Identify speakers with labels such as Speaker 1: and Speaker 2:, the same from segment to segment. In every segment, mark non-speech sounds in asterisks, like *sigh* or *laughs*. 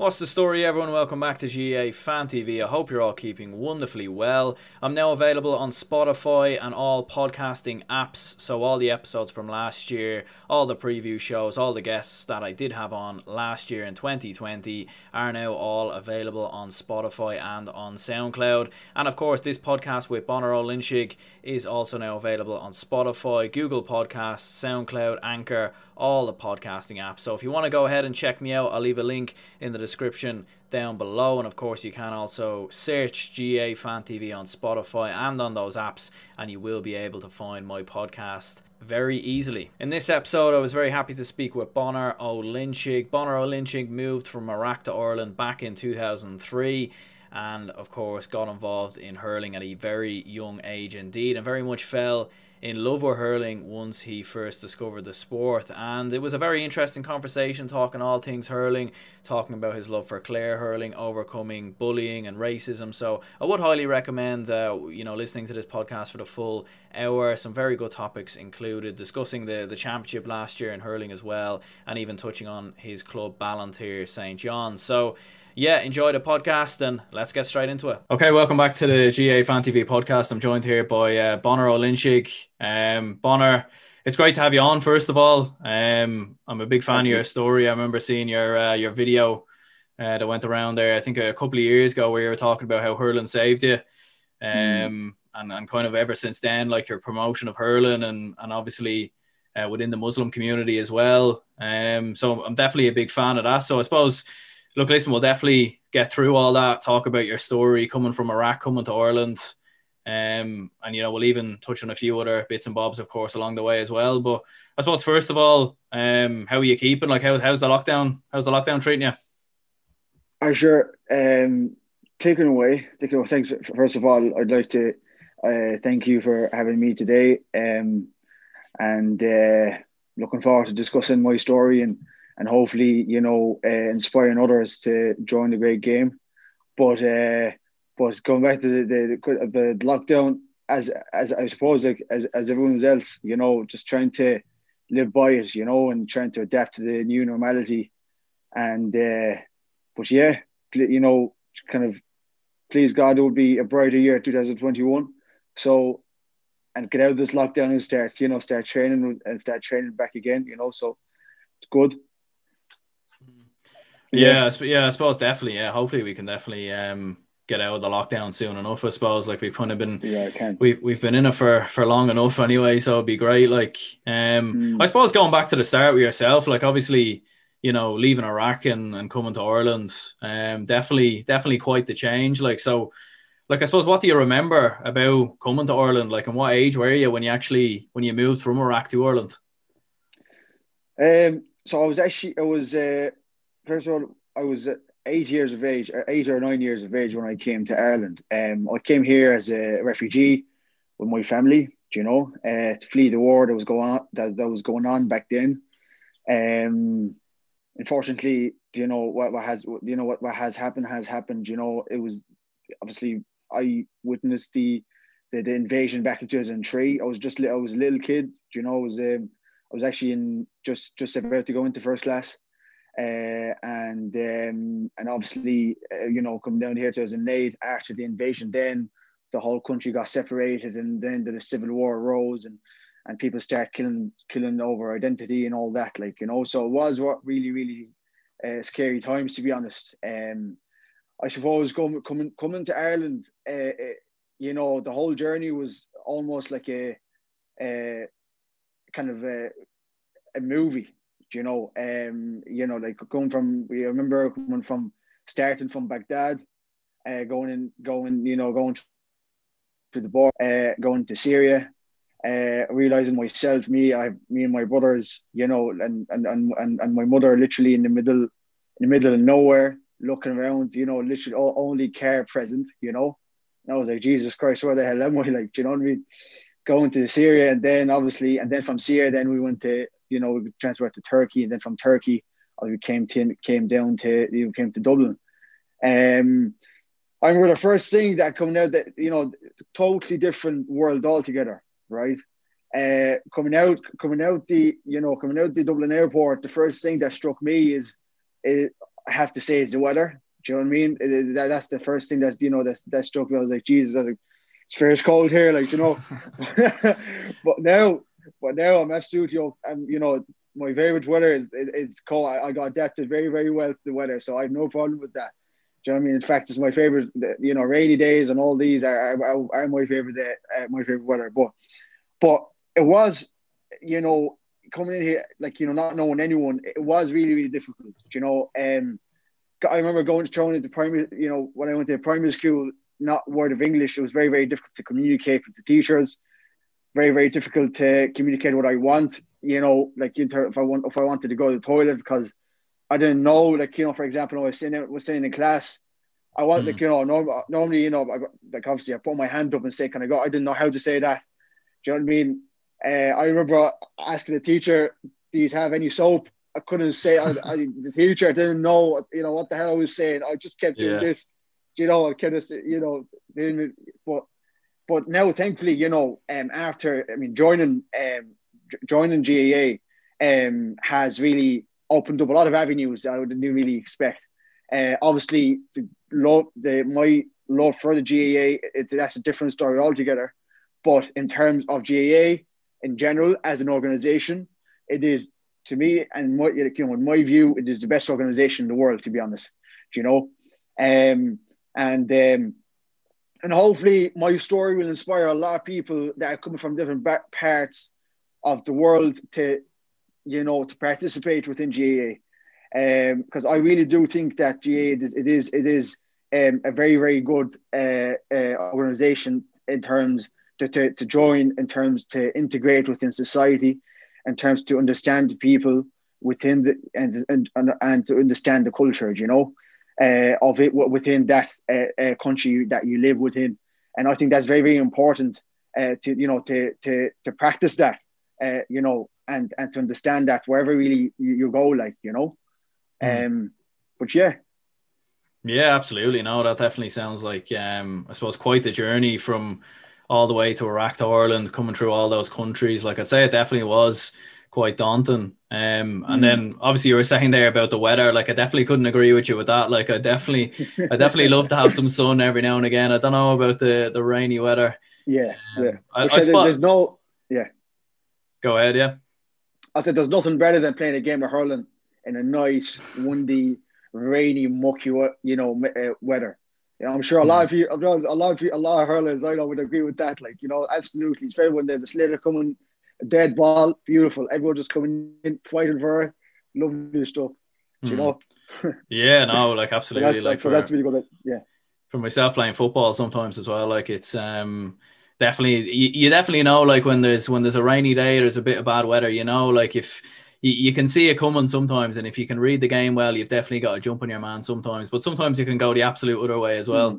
Speaker 1: What's the story, everyone? Welcome back to GAA Fan TV. I hope you're all keeping wonderfully well. I'm now available on Spotify and all podcasting apps. So, all the episodes from last year, all the preview shows, all the guests that I did have on last year in 2020 are now all available on Spotify and on SoundCloud. And of course, this podcast with Bonnar O'Loingsigh is also now available on Spotify, Google Podcasts, SoundCloud, Anchor all the podcasting apps. So if you want to go ahead and check me out, I'll leave a link in the description down below. And of course, you can also search GAA Fan TV on Spotify and on those apps, and you will be able to find my podcast very easily. In this episode, I was very happy to speak with Bonnar O'Loingsigh. Bonnar O'Loingsigh moved from Iraq to Ireland back in 2003 and of course got involved in hurling at a very young age indeed and very much fell in love with hurling once he first discovered the sport. And it was a very interesting conversation talking all things hurling, talking about his love for Clare hurling, overcoming bullying and racism. So I would highly recommend, uh, you know, listening to this podcast for the full hour. Some very good topics included, discussing the, the championship last year in hurling as well, and even touching on his club Ballinteer St. John. So yeah, enjoy the podcast and let's get straight into it. Okay, welcome back to the GAA Fan TV podcast. I'm joined here by uh, Bonnar O'Loingsigh. Um, Bonnar, it's great to have you on. First of all, um, I'm a big fan Thank of your story. I remember seeing your uh, your video uh, that went around there. I think a couple of years ago, where you were talking about how hurling saved you, um, mm. and and kind of ever since then, like your promotion of hurling, and and obviously. Uh, within the Muslim community as well. Um, so I'm definitely a big fan of that. So I suppose look, listen, we'll definitely get through all that, talk about your story coming from Iraq, coming to Ireland. Um, and you know, we'll even touch on a few other bits and bobs, of course, along the way as well. But I suppose first of all, um, how are you keeping? Like, how, how's the lockdown? How's the lockdown treating you?
Speaker 2: I sure. Um, taking away, taking away. Thanks. First of all, I'd like to uh, thank you for having me today. Um, and uh, looking forward to discussing my story and and hopefully, you know, uh, inspiring others to join the great game. But uh, but going back to the the, the lockdown, as as I suppose like, as as everyone else, you know, just trying to live by it, you know, and trying to adapt to the new normality. And uh, but yeah, you know, kind of please God, it will be a brighter year, 2021. So and get out of this lockdown and start, you know, start training and start training back again, you know. So it's good.
Speaker 1: Yeah, yeah, I suppose definitely. Yeah, hopefully we can definitely um get out of the lockdown soon enough. I suppose like we've kind of been
Speaker 2: yeah, can.
Speaker 1: we we've been in it for for long enough anyway, so it'd be great. Like um, mm. I suppose going back to the start with yourself, like obviously you know leaving Iraq and, and coming to Ireland, um, definitely definitely quite the change. Like so. Like I suppose, what do you remember about coming to Ireland? Like, and what age were you when you actually when you moved from Iraq to Ireland?
Speaker 2: Um, so I was actually I was uh, first of all, I was eight years of age, or eight or nine years of age when I came to Ireland. Um, I came here as a refugee with my family, you know, uh, to flee the war that was going on that, that was going on back then. Um, unfortunately, you know what, what has you know what, what has happened has happened. You know, it was obviously I witnessed the the, the invasion back in two thousand three. I was just I was a little kid. You know, I was um, I was actually in just just about to go into first class. Uh, and um, and obviously, uh, you know, coming down here to 2008 after the invasion, then the whole country got separated, and then the civil war arose, and and people start killing killing over identity and all that, like you know. So it was what really really uh, scary times, to be honest. Um, I suppose coming coming coming to Ireland, uh, uh, you know, the whole journey was almost like a, a kind of a, a movie you know, um, you know, like going from we remember coming from starting from Baghdad, uh, going in, going, you know, going to the border, uh, going to Syria, uh, realizing myself, me, I, me and my brothers, you know, and and and and, and my mother literally in the middle, in the middle of nowhere, looking around, you know, literally all, only care present, you know. And I was like, Jesus Christ, where the hell am I? *laughs* Like, you know what I mean? Going to Syria, and then obviously, and then from Syria, then we went to you know, we transferred to Turkey, and then from Turkey, we came to came down to we came to Dublin. Um, I remember the first thing that coming out that you know, totally different world altogether, right? Uh, coming out, coming out the you know, coming out the Dublin airport, the first thing that struck me is, is I have to say is the weather. Do you know what I mean? That, that's the first thing that's you know that's that struck me. I was like, Jesus, like, it's fair cold here, like you know. *laughs* but now, but now I'm absolutely, you know, you know my favorite weather is it, it's cold. I, I, got adapted very very well to the weather, so I have no problem with that. Do you know what I mean? In fact, it's my favorite. You know, rainy days and all these are are, are my favorite day, uh, my favorite weather. But but it was, you know, coming in here like you know not knowing anyone, it was really really difficult. You know, um, I remember going to thrown into primary. You know, when I went to primary school, not word of English, it was very very difficult to communicate with the teachers. Very very difficult to communicate what I want you know, like if I want if I wanted to go to the toilet because I didn't know, like you know, for example, I was sitting was sitting in class. I want mm. like you know, norm- normally you know, I, like obviously I put my hand up and say, "Can I go?" I didn't know how to say that. Do you know what I mean? Uh, I remember asking the teacher, "Do you have any soap?" I couldn't say. I, I, the teacher didn't know, you know, what the hell I was saying. I just kept doing yeah. this. You know, I kind of, you know, didn't, but but now, thankfully, you know, um, after I mean, joining um, joining GAA um, has really opened up a lot of avenues that I didn't really expect. Uh, obviously, the love, the my love for the GAA, that's a different story altogether. But in terms of GAA in general, as an organisation, it is to me and my you know in my view, it is the best organisation in the world. To be honest, you know, um, and um, and hopefully my story will inspire a lot of people that are coming from different parts of the world to, you know, to participate within GAA. Because um, I really do think that GAA it is it is, it is um, a very very good uh, uh, organization in terms to, to, to join, in terms to integrate within society, in terms to understand the people within the and and, and to understand the culture, you know, uh, of it within that uh, uh, country that you live within, and I think that's very very important uh, to you know to to to practice that uh, you know, and and to understand that wherever really you, you go, like you know, mm. um, but yeah.
Speaker 1: Yeah, absolutely. No, that definitely sounds like um, I suppose quite the journey from all the way to Iraq to Ireland, coming through all those countries. Like I'd say, it definitely was quite daunting. Um, and mm. then obviously you were saying there about the weather. Like I definitely couldn't agree with you with that. Like I definitely, I definitely love to have some *laughs* sun every now and again. I don't know about the the rainy weather.
Speaker 2: Yeah, um, yeah. I, I spot, there's no, yeah.
Speaker 1: Go ahead, yeah.
Speaker 2: I said there's nothing better than playing a game of hurling in a nice, windy, rainy, mucky, you know, uh, weather. You know, I'm sure a lot of you, a lot of you, a lot of hurlers I know would agree with that. Like, you know, absolutely. Especially when there's a sliotar coming, dead ball, beautiful. Everyone just coming in, fighting for it. Lovely stuff. Mm. You know. *laughs*
Speaker 1: yeah, no, like absolutely.
Speaker 2: so that's,
Speaker 1: like
Speaker 2: for, that's really good. Yeah.
Speaker 1: For myself playing football sometimes as well, like it's um definitely you, you definitely know like when there's when there's a rainy day there's a bit of bad weather you know like if you, you can see it coming sometimes and if you can read the game well you've definitely got a jump on your man sometimes but sometimes you can go the absolute other way as well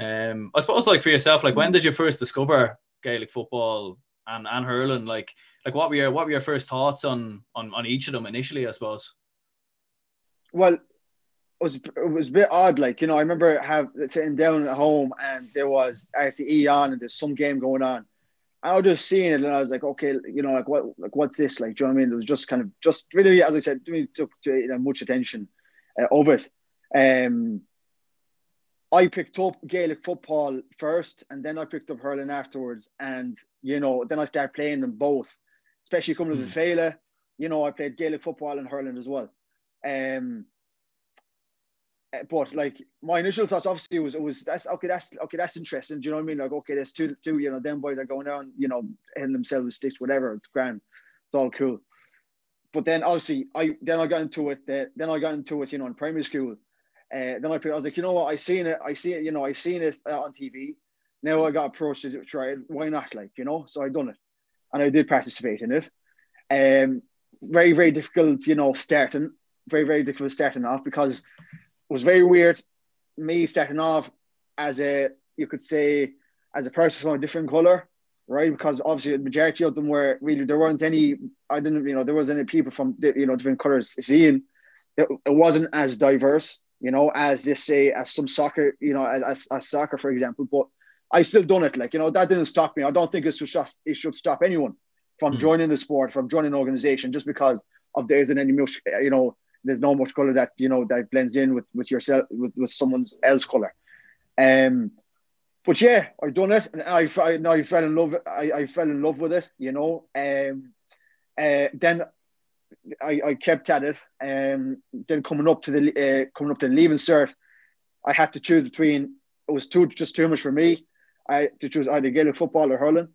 Speaker 1: mm. um i suppose like for yourself like when did you first discover gaelic football and and hurling like like what were your what were your first thoughts on on on each of them initially i suppose
Speaker 2: well it was it was a bit odd. Like you know, I remember have sitting down at home and there was RTE on and there's some game going on. I was just seeing it and I was like, okay, you know, like what like what's this like? Do you know what I mean? It was just kind of just really, as I said, really took to, you know, much attention uh, of it. Um, I picked up Gaelic football first, and then I picked up hurling afterwards. And you know, then I started playing them both, especially coming mm. to the hmm. You know, I played Gaelic football and hurling as well. Um, Eh, but like my initial thoughts obviously was it was that's okay that's okay that's interesting do you know what I mean like okay there's two two you know them boys are going down you know hitting themselves with sticks whatever it's grand it's all cool but then obviously I then I got into it uh, then I got into it you know in primary school uh, then I, I was like you know what I seen it I see it you know I seen it uh, on TV now I got approached to try it why not like you know so I done it and I did participate in it um very very difficult you know starting very very difficult starting off because it was very weird. Me starting off as a, you could say, as a person from a different color, right? Because obviously the majority of them were really there weren't any. I didn't, you know, there wasn't any people from you know different colors seeing. It, it wasn't as diverse, you know, as they say as some soccer, you know, as, as, as soccer for example. But I still done it, like you know, that didn't stop me. I don't think it should it should stop anyone from mm. joining the sport, from joining an organization, just because of there isn't any, much, you know, there's no much color that you know that blends in with with yourself with, with someone's else color. Um, but yeah, I done it, and I I, I fell in love. I, I fell in love with it, you know. Um, uh, then I, I kept at it. Um, then coming up to the uh, coming up to the leaving cert, I had to choose between. It was too just too much for me. I had to choose either Gaelic football or hurling,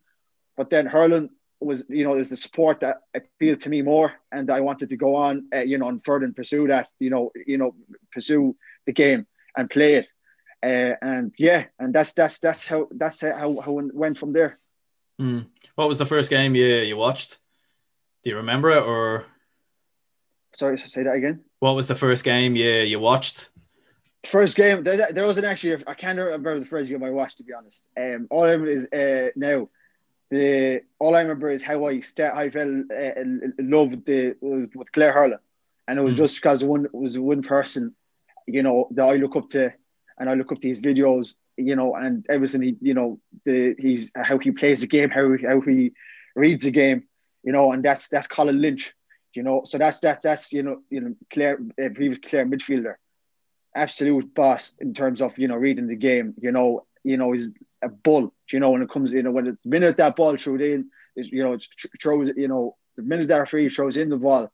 Speaker 2: but then hurling was you know there's the sport that appealed to me more, and I wanted to go on, uh, you know, and further and pursue that, you know, you know, pursue the game and play it. Uh, and yeah, and that's that's that's how that's how how it went from there.
Speaker 1: Mm. What was the first game you you watched? Do you remember it or?
Speaker 2: Sorry, say that again.
Speaker 1: What was the first game you you watched?
Speaker 2: First game there, there wasn't actually I can't remember the first game I watched to be honest. Um, all I remember is uh, now the all I remember is how I start I fell uh, in love with the with Clare Hurling, and it was mm. just because one was one person, you know, that I look up to and I look up these videos, you know, and everything he, you know, the he's how he plays the game, how how he reads the game, you know, and that's that's Colin Lynch, you know. So that's that that's you know you know Clare uh, previous Clare midfielder, absolute boss in terms of you know reading the game, you know, you know he's a bull, you know, when it comes you know when the minute that ball throws in, is you know throws you know the minute that free throws in the ball,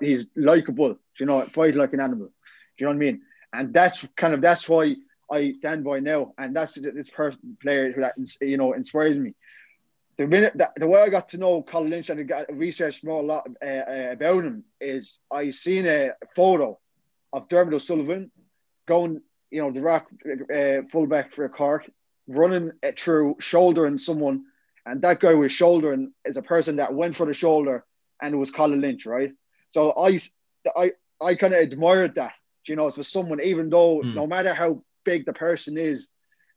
Speaker 2: he's like a bull, you know, fight like an animal, do you know what I mean? And that's kind of that's why I stand by now, and that's this person player who that you know inspires me. The minute that the way I got to know Colin Lynch and I got researched more a lot uh, uh, about him is I seen a photo of Diarmuid O'Sullivan going, you know, the rock uh, fullback for a Cork, running it through shouldering someone, and that guy was shouldering is a person that went for the shoulder, and it was Colin Lynch, right? So I, I, I kind of admired that. You know, it was someone, even though mm. no matter how big the person is,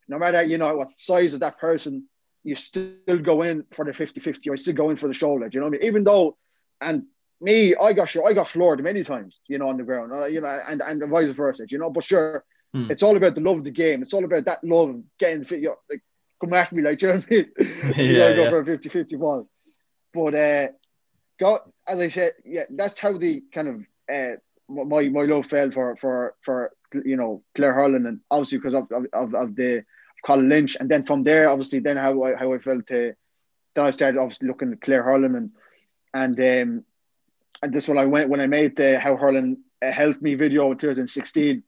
Speaker 2: no matter you know what size of that person, you still go in for the 50-50 or still go in for the shoulder. Do you know what I mean? Even though, and me, I got sure I got floored many times, you know, on the ground, uh, you know, and and vice versa, you know. But sure, hmm. it's all about the love of the game. It's all about that love of getting fit. You know, like, come at me, like, you know what I mean? *laughs* *laughs* you yeah, gotta go yeah. for a 50-50 ball. But uh, go as I said, yeah, that's how the kind of uh, my my love fell for for for you know Clare Hurling and obviously because of, of, of the Colin Lynch and then from there obviously then how I, how I felt to then I started obviously looking at Clare Hurling and and um and this when I went when I made the how Hurling uh, helped me video in 2016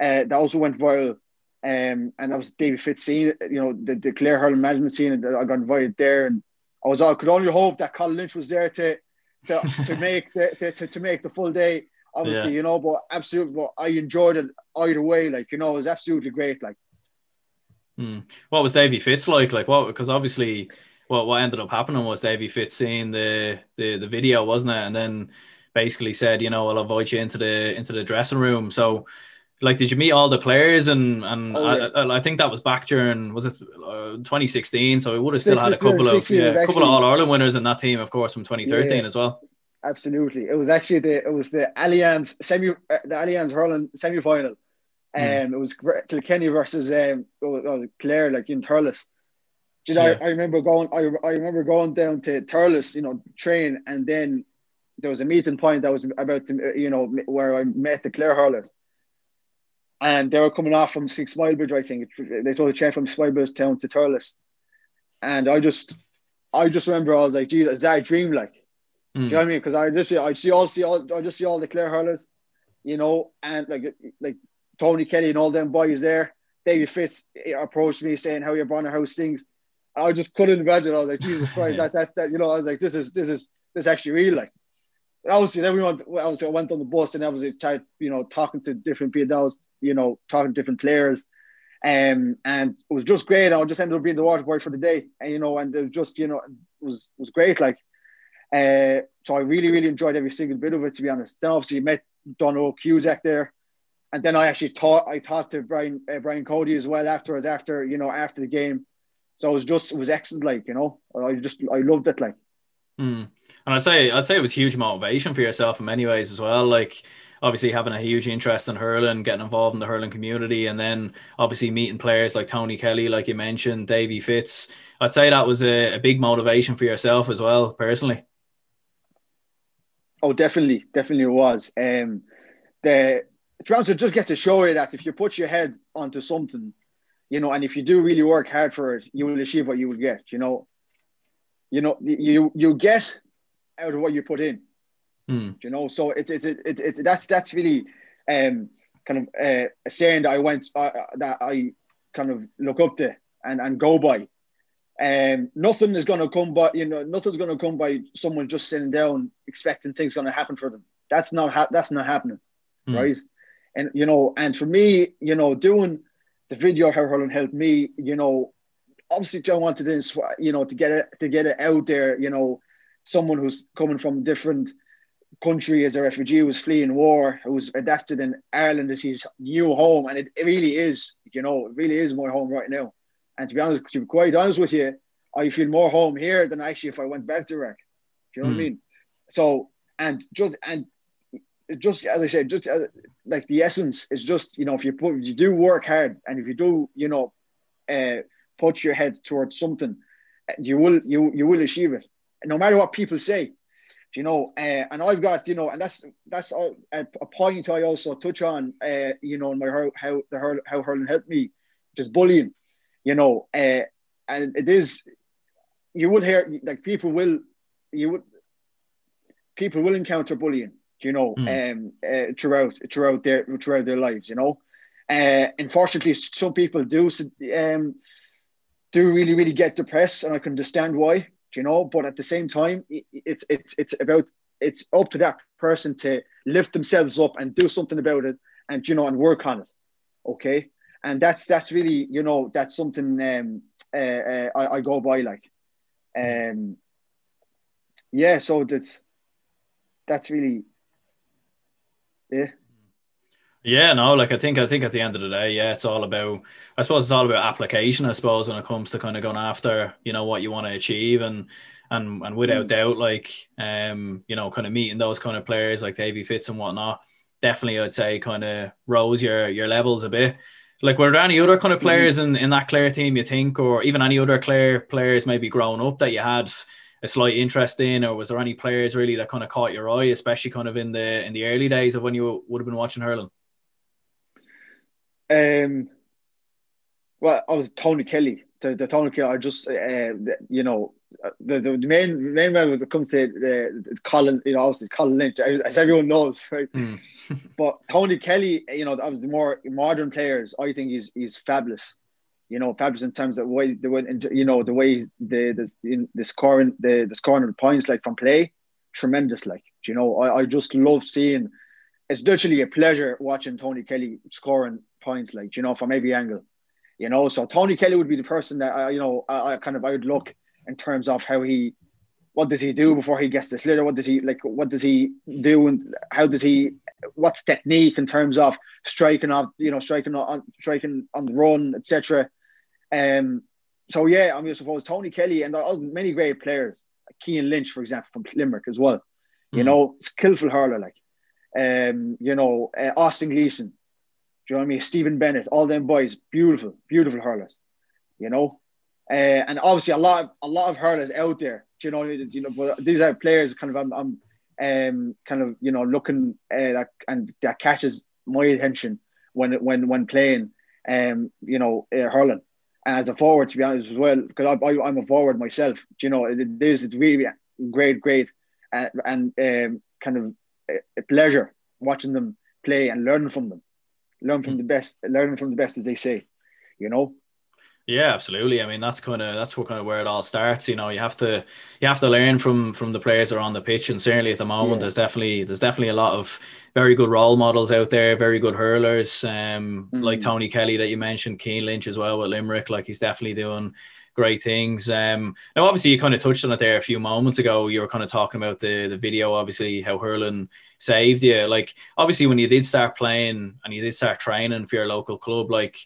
Speaker 2: uh, that also went viral um and that was David Fitz scene you know the, the Clare Hurling management scene and I got invited there and I was I could only hope that Colin Lynch was there to to, to *laughs* make the to, to make the full day obviously, yeah. you know, but absolutely, but I enjoyed it either way. Like, you know, it was absolutely great. Like,
Speaker 1: hmm. what was Davy Fitz like? Like, what? Because obviously, what what ended up happening was Davy Fitz seeing the the the video, wasn't it? And then basically said, you know, I'll invite you into the into the dressing room. So. Like, did you meet all the players? And and oh, yeah. I, I, think that was back during was it uh, 2016? So we would have still had a couple of yeah, a couple of All Ireland winners in that team, of course, from 2013 yeah. as well
Speaker 2: absolutely. It was actually the it was the Allianz semi uh, the Allianz hurling semi final. Mm. Um, it was Kilkenny versus um oh, oh, Clare like in Thurles. You know, yeah. I, I, remember going. I, I remember going down to Thurles, you know, train, and then there was a meeting point that was about to, you know, where I met the Clare hurlers, and they were coming off from Sixmilebridge. I think they told the train from Bridge town to Thurles, and I just, I just remember I was like, "Gee, is that a dream?" Like, Mm. Do you know what I mean? Because I just I see all, see all, I just see all the Clare hurlers, you know, and like like Tony Kelly and all them boys there. David Fitz approached me saying how your Bonnar House sings. I just couldn't imagine. I was like, Jesus *laughs* Christ, that's that's that. You know, I was like, this is this is this is actually real. Like, obviously, then we went. Obviously, I went on the bus and I was started, you know, talking to different people. I was, you know, talking to different players. Um, and it was just great. I just ended up being the water boy for the day, and you know, and it was just you know, it was was great. Like, uh, so I really, really enjoyed every single bit of it, to be honest. Then obviously met Donald Cusack there. And then I actually taught, I talked to Brian, uh, Brian Cody as well afterwards, after, you know, after the game. So it was just, it was excellent. Like, you know, I just, I loved it. Like,
Speaker 1: mm. and I'd say, I'd say it was huge motivation for yourself in many ways as well. Like, obviously having a huge interest in hurling, getting involved in the hurling community, and then obviously meeting players like Tony Kelly, like you mentioned, Davy Fitz. I'd say that was a, a big motivation for yourself as well, personally.
Speaker 2: Oh, definitely, definitely it was. Um, the to be honest, it just gets to show you that if you put your head onto something, you know, and if you do really work hard for it, you will achieve what you will get. You know, you know, you you get out of what you put in.
Speaker 1: Hmm.
Speaker 2: You know, so it's it's it's, it's that's that's really um kind of uh, a saying that I went uh, that I kind of look up to and and go by. Um, nothing is going to come by you know nothing's going to come by someone just sitting down expecting things going to happen for them. That's not ha- that's not happening,
Speaker 1: Mm.
Speaker 2: right? And you know, and for me, you know, doing the video how Hurling helped me, you know, obviously I wanted to you know to get it to get it out there, you know, someone who's coming from a different country as a refugee who's fleeing war, who's adapted in Ireland as his new home, and it, it really is, you know, it really is my home right now. And to be honest, to be quite honest with you, I feel more home here than actually if I went back to Iraq. Do you know what I
Speaker 1: Hmm.
Speaker 2: mean? So and just and just as I said, just uh, like the essence is just you know if you put if you do work hard and if you do you know uh, put your head towards something, you will you you will achieve it, no matter what people say. You know, uh, and I've got you know, and that's that's a, a point I also touch on. Uh, you know, in my how how the hurl, how hurling helped me, just bullying. You know, uh, and it is you would hear like people will you would people will encounter bullying you know
Speaker 1: Mm.
Speaker 2: um uh, throughout throughout their throughout their lives you know? Uh unfortunately some people do um do really really get depressed and i can understand why you know? But at the same time it's it's it's about it's up to that person to lift themselves up and do something about it and you know and work on it okay? And that's that's really you know that's something um uh, uh I, I go by like um yeah so that's that's really yeah
Speaker 1: Yeah, no, like I think I think at the end of the day, yeah, it's all about I suppose it's all about application, I suppose, when it comes to kind of going after, you know, what you want to achieve and and and without
Speaker 2: Mm.
Speaker 1: doubt, like um, you know, kind of meeting those kind of players like Davy Fitz and whatnot, definitely I'd say kind of rose your your levels a bit. Like were there any other kind of players in, in that Clare team you think, or even any other Clare players maybe growing up that you had a slight interest in, or was there any players really that kind of caught your eye, especially kind of in the in the early days of when you would have been watching hurling?
Speaker 2: Um, well, I was Tony Kelly. The, the Tony Kelly, I just, uh, the, you know, uh, the, the main main man when it comes to the, the Colin, you know, obviously Colin Lynch, as as everyone knows, *laughs* right?
Speaker 1: Mm. *laughs*
Speaker 2: But Tony Kelly, you know, that was the more modern players. I think he's he's fabulous. You know, fabulous in terms of the way the way you know the way the the in the scoring the the scoring of the points like from play, tremendous. Like you know, I, I just love seeing. It's literally a pleasure watching Tony Kelly scoring points like you know from every angle. You know, so Tony Kelly would be the person that I, you know I, I kind of I would look in terms of how he what does he do before he gets the sliotar? What does he like? What does he do, and how does he? What's technique in terms of striking off? You know, striking on striking on the run, etc. Um. So yeah, I mean, I suppose Tony Kelly and all, many great players, like Cian Lynch, for example, from Limerick as well. You
Speaker 1: Mm.
Speaker 2: know, skillful hurler like, um, you know, uh, Austin Gleeson. Do you know what I mean? Stephen Bennett, all them boys, beautiful, beautiful hurlers. You know, uh, and obviously a lot, of, a lot of hurlers out there. Do You know, you know, but these are players kind of I'm, I'm um, kind of you know looking uh, that and that catches my attention when when when playing, um, you know, uh, hurling. And as a forward, to be honest as well, because I, I, I'm a forward myself. You know, it, it is really great, great, uh, and um, kind of a, a pleasure watching them play and learning from them, learn from the best, learning from the best, as they say. You know.
Speaker 1: Yeah, absolutely. I mean, that's kind of that's what kind of where it all starts. You know, you have to you have to learn from from the players that are on the pitch, and certainly at the moment,
Speaker 2: Yeah.
Speaker 1: there's definitely there's definitely a lot of very good role models out there, very good hurlers, um, like
Speaker 2: Mm.
Speaker 1: Tony Kelly that you mentioned, Cian Lynch as well with Limerick, like he's definitely doing great things. Um, now, obviously, you kind of touched on it there a few moments ago. You were kind of talking about the the video, obviously, how hurling saved you. Like, obviously, when you did start playing and you did start training for your local club, like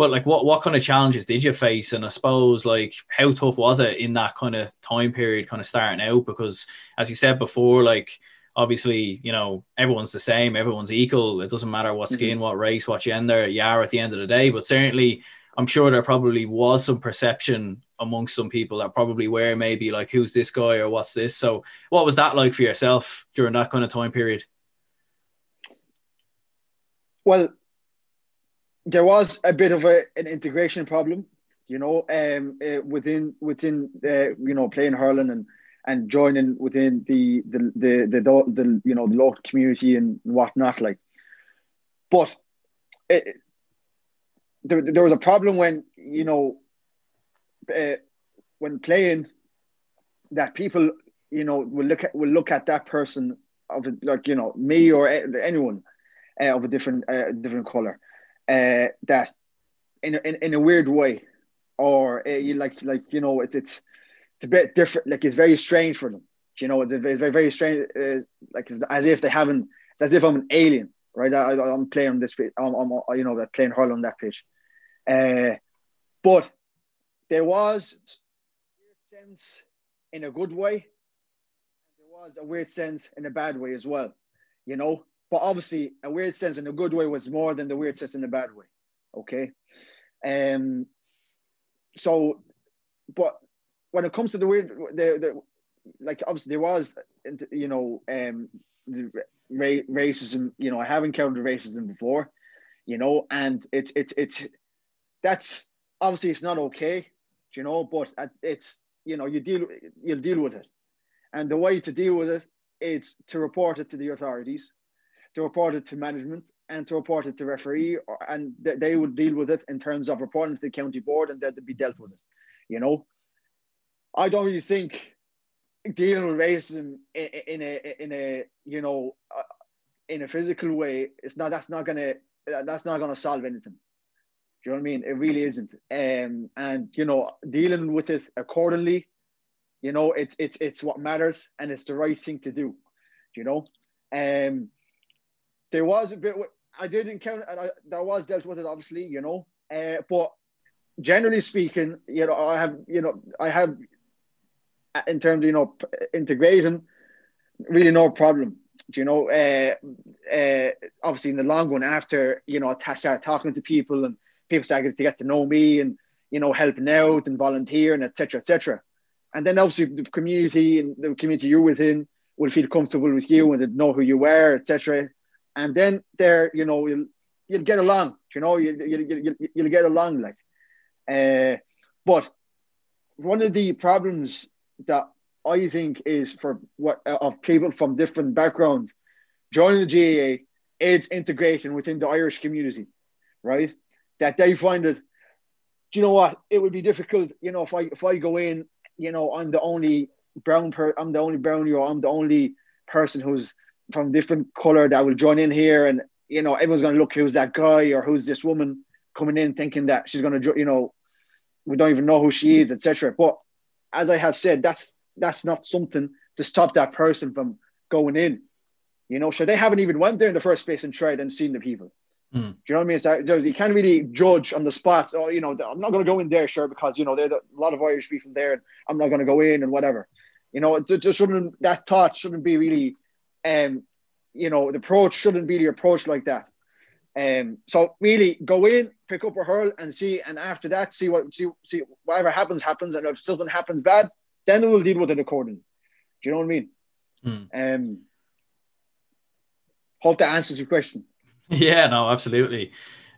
Speaker 1: what like what what kind of challenges did you face? And i suppose like how tough was it in that kind of time period kind of starting out? Because as you said before like obviously you know everyone's the same everyone's equal. It doesn't matter what mm-hmm. skin what race what gender you are at the end of the day. But certainly i'm sure there probably was some perception amongst some people that probably were maybe like who's this guy or what's this? So what was that like for yourself during that kind of time period?
Speaker 2: Well, there was a bit of a, an integration problem, you know, um, uh, within within uh, you know playing hurling and and joining within the the the the, the, the you know the local community and whatnot, like. But it, there, there was a problem when you know uh, when playing that people you know will look at will look at that person of like you know me or anyone uh, of a different uh, different color uh, that in, in in a weird way or uh, you like like you know it's it's it's a bit different like it's very strange for them you know it's, it's very very strange uh, like it's as if they haven't it's as if I'm an alien right? I, am playing on this I'm, I'm you know playing hurl on that pitch uh, but there was a weird sense in a good way There was a weird sense in a bad way as well, you know. But obviously, a weird sense in a good way was more than the weird sense in a bad way. Okay. Um. So, but when it comes to the weird, the, the like obviously there was, you know, um, racism. You know, I have encountered racism before, you know, and it's it's it's that's obviously it's not okay, you know, but it's you know you deal you'll deal with it and the way to deal with it is to report it to the authorities, to report it to management, and to report it to referee, or, and th- they would deal with it in terms of reporting to the county board, and that would be dealt with it. You know, I don't really think dealing with racism in, in a in a you know uh, in a physical way, it's not that's not gonna that's not gonna solve anything. Do you know what I mean? It really isn't. Um, and you know, dealing with it accordingly you know, it's it's it's what matters, and it's the right thing to do. You know, um, there was a bit. I did encounter, I, there was dealt with it, obviously. You know, uh, but generally speaking, you know, I have, you know, I have, in terms of you know integrating, really no problem. Do you know, uh, uh, obviously in the long run, after you know, I started talking to people and people started to get to know me and you know, helping out and volunteering, etc., etc and then obviously the community and the community you're within will feel comfortable with you and know who you are, etc. And then there, you know, you'll you'll get along. You know, you you you you'll get along like. Uh, but one of the problems that I think is for what of people from different backgrounds joining the GAA is integration within the Irish community, right? That they find it. Do you know what? It would be difficult, you know, if I if I go in you know, I'm the only brown per I'm the only brownie or I'm the only person who's from different color that will join in here and you know everyone's going to look who's that guy or who's this woman coming in thinking that she's going to you know we don't even know who she is etc but as i have said that's that's not something to stop that person from going in you know so they haven't even went there in the first place and tried and seen the people Mm. Do you know what I mean? So, you can't really judge on the spot. Oh, you know, I'm not going to go in there, sure, because you know there's a lot of Irish people there, and I'm not going to go in and whatever. You know, it just shouldn't that thought shouldn't be really, um, you know, the approach shouldn't be the approach like that. Um, so really go in, pick up a hurl, and see, and after that, see what see see whatever happens happens, and if something happens bad, then we'll deal with it accordingly. Do you know what I mean? Mm. Um, hope that answers your question. *laughs*
Speaker 1: Yeah, no, absolutely.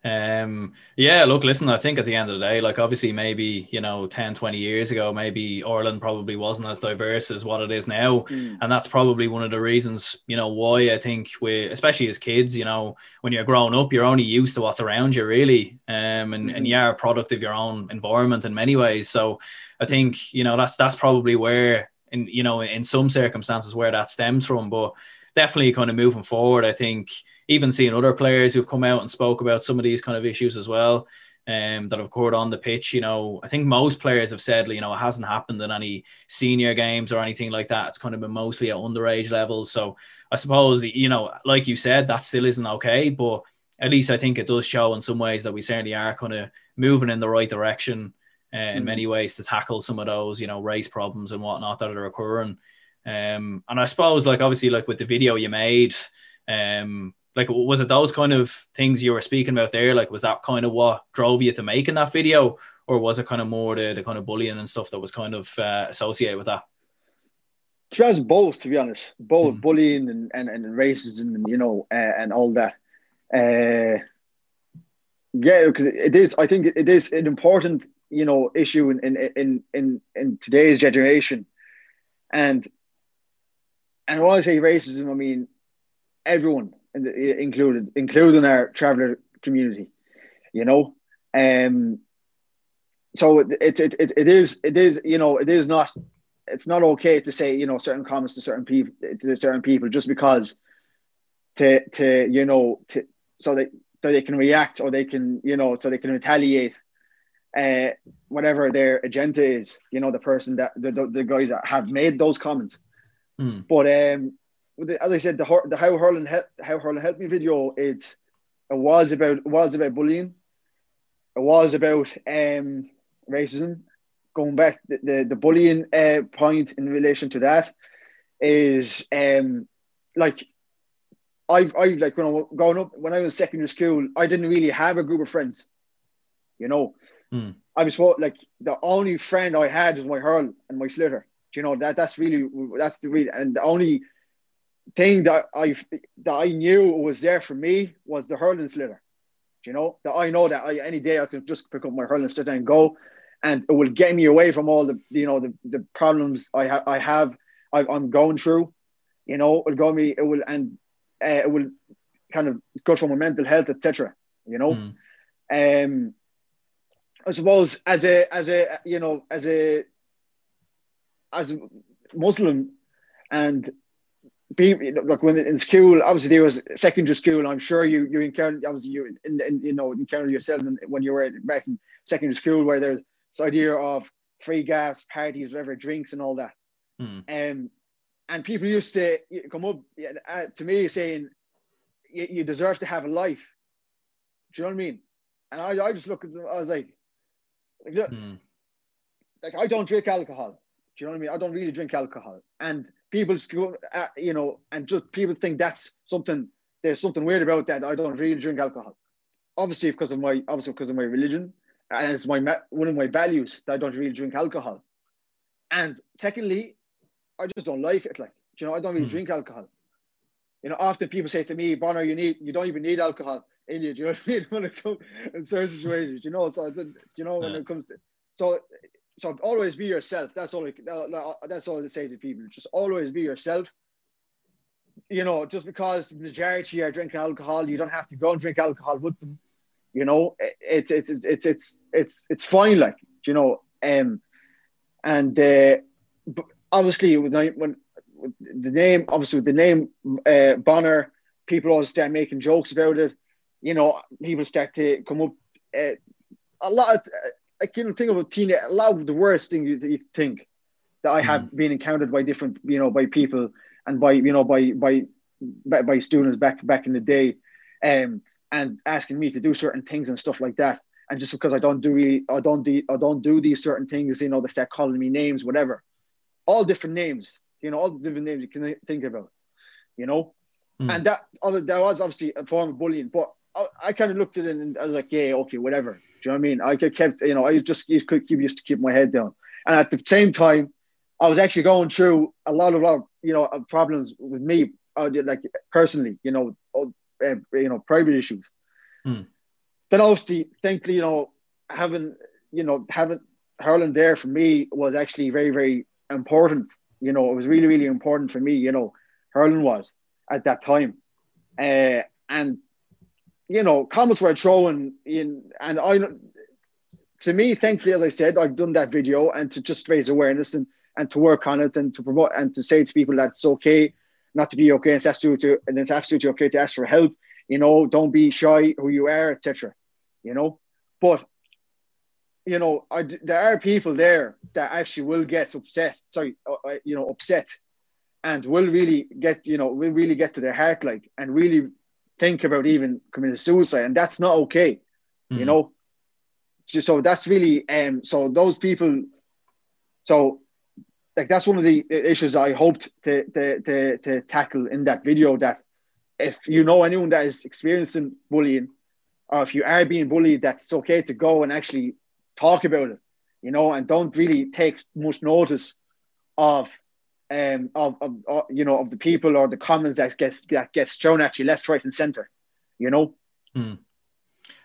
Speaker 1: Um, yeah, look, listen, I think at the end of the day, like obviously maybe, you know, 10, 20 years ago, maybe Ireland probably wasn't as diverse as what it is now. Mm. And that's probably one of the reasons, you know, why I think we, especially as kids, you know, when you're growing up, you're only used to what's around you really. Um, and, mm-hmm. and you're a product of your own environment in many ways. So I think, you know, that's, that's probably where, in, you know, in some circumstances where that stems from, but definitely kind of moving forward, I think, even seeing other players who've come out and spoke about some of these kind of issues as well. Um, that have occurred on the pitch. You know, I think most players have said, you know, it hasn't happened in any senior games or anything like that. It's kind of been mostly at underage levels. So I suppose, you know, like you said, that still isn't okay, but at least I think it does show in some ways that we certainly are kind of moving in the right direction uh, in mm-hmm. many ways to tackle some of those, you know, race problems and whatnot that are occurring. Um, and I suppose, like, obviously, like with the video you made, um, like was it those kind of things you were speaking about there? Like was that kind of what drove you to making that video? Or was it kind of more the, the kind of bullying and stuff that was kind of uh, associated with that?
Speaker 2: To be honest both to be honest. Both mm. bullying and, and, and racism and you know uh, and all that. Uh, yeah, because it is. I think it is an important, you know, issue in in in in, in today's generation, and and when I say racism, I mean everyone, included, including our traveller community. You know, um, so it, it it it is it is you know it is not it's not okay to say you know certain comments to certain people to certain people just because to to you know to so that so they can react or they can you know so they can retaliate uh whatever their agenda is you know the person that the, the, the guys that have made those comments
Speaker 1: mm.
Speaker 2: but um as I said the, the how hurling how hurling helped me video it's it was about it was about bullying it was about um racism going back the the, the bullying uh, point in relation to that is um like I've I like when I was growing up when I was secondary school, I didn't really have a group of friends. You know,
Speaker 1: mm.
Speaker 2: I was like the only friend I had was my hurl and my sliotar. Do you know that that's really that's the real and the only thing that I that I knew was there for me was the hurling sliotar. Do you know that I know that I, any day I can just pick up my hurling sliotar and go, and it will get me away from all the you know the, the problems I have I have I, am going through. You know, it'll go me it will and uh, it will kind of go for my mental health, etc. You know, mm. um, I suppose as a as a you know as a as a Muslim and being like when in school, obviously there was secondary school. I'm sure you you encountered obviously you in, in you know encountered yourself when you were back in secondary school where there's this idea of free gas parties, whatever drinks and all that.
Speaker 1: Mm.
Speaker 2: Um, and people used to come up uh, to me saying, you, deserve to have a life." Do you know what I mean? And I, I just look at them. I was like, like, look,
Speaker 1: mm.
Speaker 2: like I don't drink alcohol. Do you know what I mean? I don't really drink alcohol, and people, uh, you know, and just people think that's something. There's something weird about that. I don't really drink alcohol. Obviously, because of my obviously because of my religion, and it's my one of my values that I don't really drink alcohol. And secondly, I just don't like it. Like, you know, I don't really mm. drink alcohol. You know, often people say to me, Bonnar, you need, you don't even need alcohol in you. *laughs* Do you know what I mean? When it comes in certain situations, you know, so you know when yeah. it comes to so so always be yourself. That's all. That's all I say to people. Just always be yourself. You know, just because the majority are drinking alcohol, you don't have to go and drink alcohol with them. You know, it's it's it's it's it's it's fine. Like you know, um, and uh, obviously with when with the name, obviously with the name uh, Bonnar, people always start making jokes about it. You know, people start to come up. Uh, a lot. Of, I can think of a teen. A lot of the worst things you think that I have mm. been encountered by different, you know, by people and by you know by by by students back back in the day, um, and asking me to do certain things and stuff like that. And just because I don't do really, I don't do, I don't do these certain things, you know, they start calling me names, whatever all different names, you know, all different names you can think about, you know. Mm. And that that was obviously a form of bullying, but I, I kind of looked at it and I was like, yeah, okay, whatever. Do you know what I mean? I kept, you know, I just used to keep, used to keep my head down. And at the same time, I was actually going through a lot of, lot of you know, problems with me, uh, like personally, you know, uh, you know, private issues.
Speaker 1: Mm.
Speaker 2: Then obviously, thankfully, you know, having, you know, having hurling there for me was actually very, very important. You know, it was really, really important for me. You know, hurling was at that time, uh, and you know, comments were thrown in, and I, to me, thankfully, as I said, I've done that video and to just raise awareness and and to work on it and to promote and to say to people that it's okay not to be okay. It's absolutely and it's absolutely okay to ask for help. You know, don't be shy who you are, etc. You know, but you know, I, there are people there that actually will get upset. Sorry, uh, uh, you know, upset, and will really get, you know, will really get to their heart, like, and really think about even committing suicide, and that's not okay. Mm. You hmm. know, so that's really, um, so those people, so like that's one of the issues I hoped to to to, to tackle in that video. That if you know anyone that is experiencing bullying, or if you are being bullied, that's okay to go and actually talk about it, you know, and don't really take much notice of um of, of, of you know of the people or the comments that gets that gets thrown at you left, right, and center, you know.
Speaker 1: Hmm.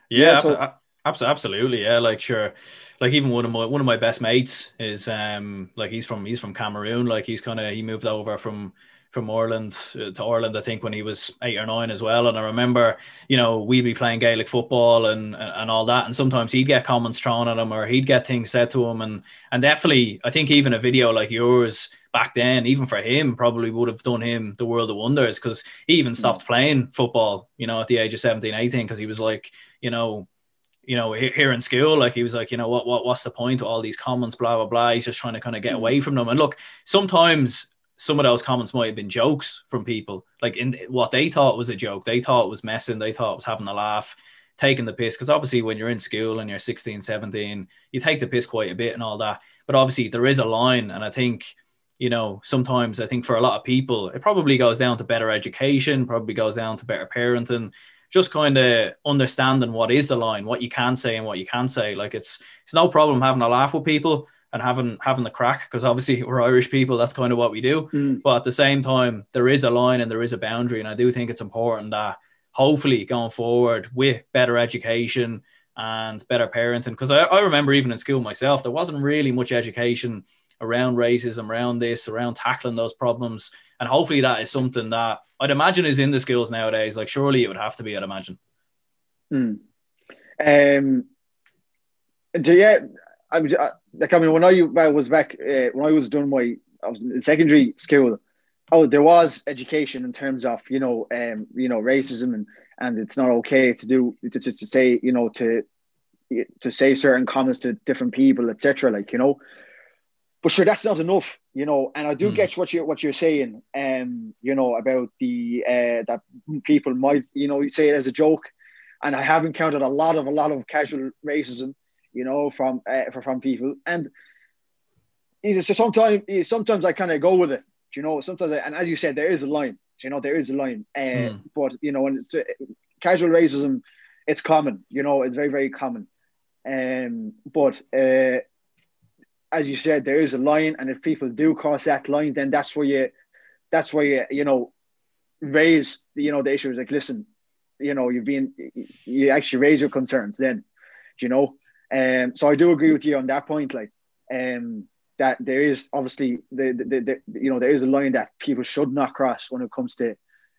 Speaker 1: Yeah, yeah so- absolutely. Yeah, like sure, like even one of my one of my best mates is um like he's from he's from Cameroon. Like he's kind of he moved over from from Ireland uh, to Ireland, I think, when he was eight or nine as well. And I remember, you know, we'd be playing Gaelic football and and all that, and sometimes he'd get comments thrown at him or he'd get things said to him, and and definitely, I think even a video like yours back then, even for him, probably would have done him the world of wonders because he even mm. stopped playing football, you know, at the age of 17, 18, because he was like, you know, you know, here in school, like he was like, you know, what, what, what's the point of all these comments, blah, blah, blah. He's just trying to kind of get mm. away from them. And look, sometimes some of those comments might have been jokes from people, like in what they thought was a joke. They thought it was messing. They thought it was having a laugh, taking the piss. Because obviously, when you're in school and you're 16, 17, you take the piss quite a bit and all that. But obviously, there is a line. And I think, you know, sometimes I think for a lot of people, it probably goes down to better education, probably goes down to better parenting, just kind of understanding what is the line, what you can say and what you can't say. Like it's it's no problem having a laugh with people and having having the crack because obviously *laughs* we're Irish people. That's kind of what we do. Mm. But at the same time, there is a line and there is a boundary, and I do think it's important that hopefully going forward with better education and better parenting. Because I, I remember even in school myself, there wasn't really much education around racism, around this, around tackling those problems. And hopefully that is something that I'd imagine is in the schools nowadays. Like surely it would have to be, I'd imagine.
Speaker 2: Mm. Um, do yeah, I uh, like I mean when I, was back uh, when I was doing my I was in secondary school. Oh, there was education in terms of you know um you know racism and and it's not okay to do to, to, to say you know to to say certain comments to different people etc. Like you know, but sure that's not enough you know. And I do mm. get what you're what you're saying um you know about the uh that people might you know say it as a joke, and I have encountered a lot of a lot of casual racism you know, from uh, from people. And so sometimes sometimes I kind of go with it, you know. Sometimes, I, and as you said, there is a line. You know, there is a line. Uh, mm. But you know, when it's uh, casual racism, it's common. You know, it's very very common. Um, but uh, as you said, there is a line, and if people do cross that line, then that's where you, that's where you, you know, raise, you know, the issue is like, listen, you know, you've been, you actually raise your concerns then, you know, um, so I do agree with you on that point, like um, that there is obviously the, the, the, the you know there is a line that people should not cross when it comes to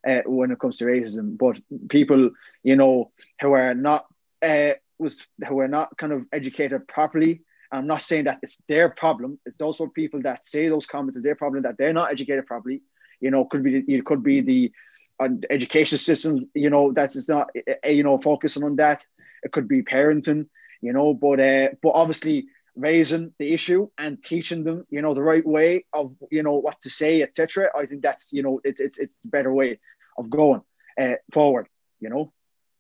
Speaker 2: uh, when it comes to racism. But people, you know, who are not uh, was who are not kind of educated properly. I'm not saying that it's their problem. It's those people that say those comments is their problem that they're not educated properly. You know, could be it could be the uh, education system. You know, that is not uh, you know focusing on that. It could be parenting you know. But uh, but obviously raising the issue and teaching them, you know, the right way of you know what to say, etc. I think that's you know it's it's it's the better way of going uh, forward. You know.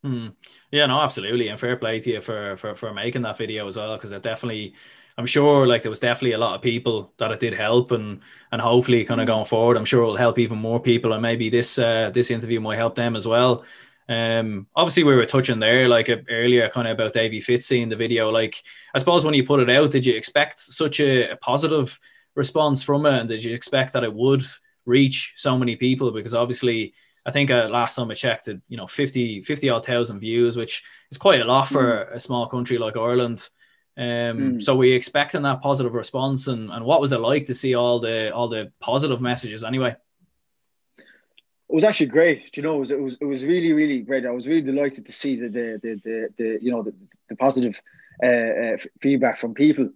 Speaker 1: Mm. Yeah, no, absolutely, and fair play to you for for for making that video as well, because it definitely. I'm sure like there was definitely a lot of people that it did help and and hopefully kind of hmm. going forward I'm sure it'll help even more people and maybe this uh, this interview might help them as well um, obviously we were touching there like earlier, kind of about Davy Fitzy in the video. Like, I suppose when you put it out, did you expect such a, a positive response from it, and did you expect that it would reach so many people? Because obviously, I think uh, last time I checked it, you know, 50, 50 odd thousand views, which is quite a lot for mm. a small country like Ireland. Um, mm. So we expecting that positive response, and, and what was it like to see all the all the positive messages anyway?
Speaker 2: it was actually great. You know, it was it was it was really really great. I was really delighted to see the the the the, the you know the, the positive uh, uh, feedback from people,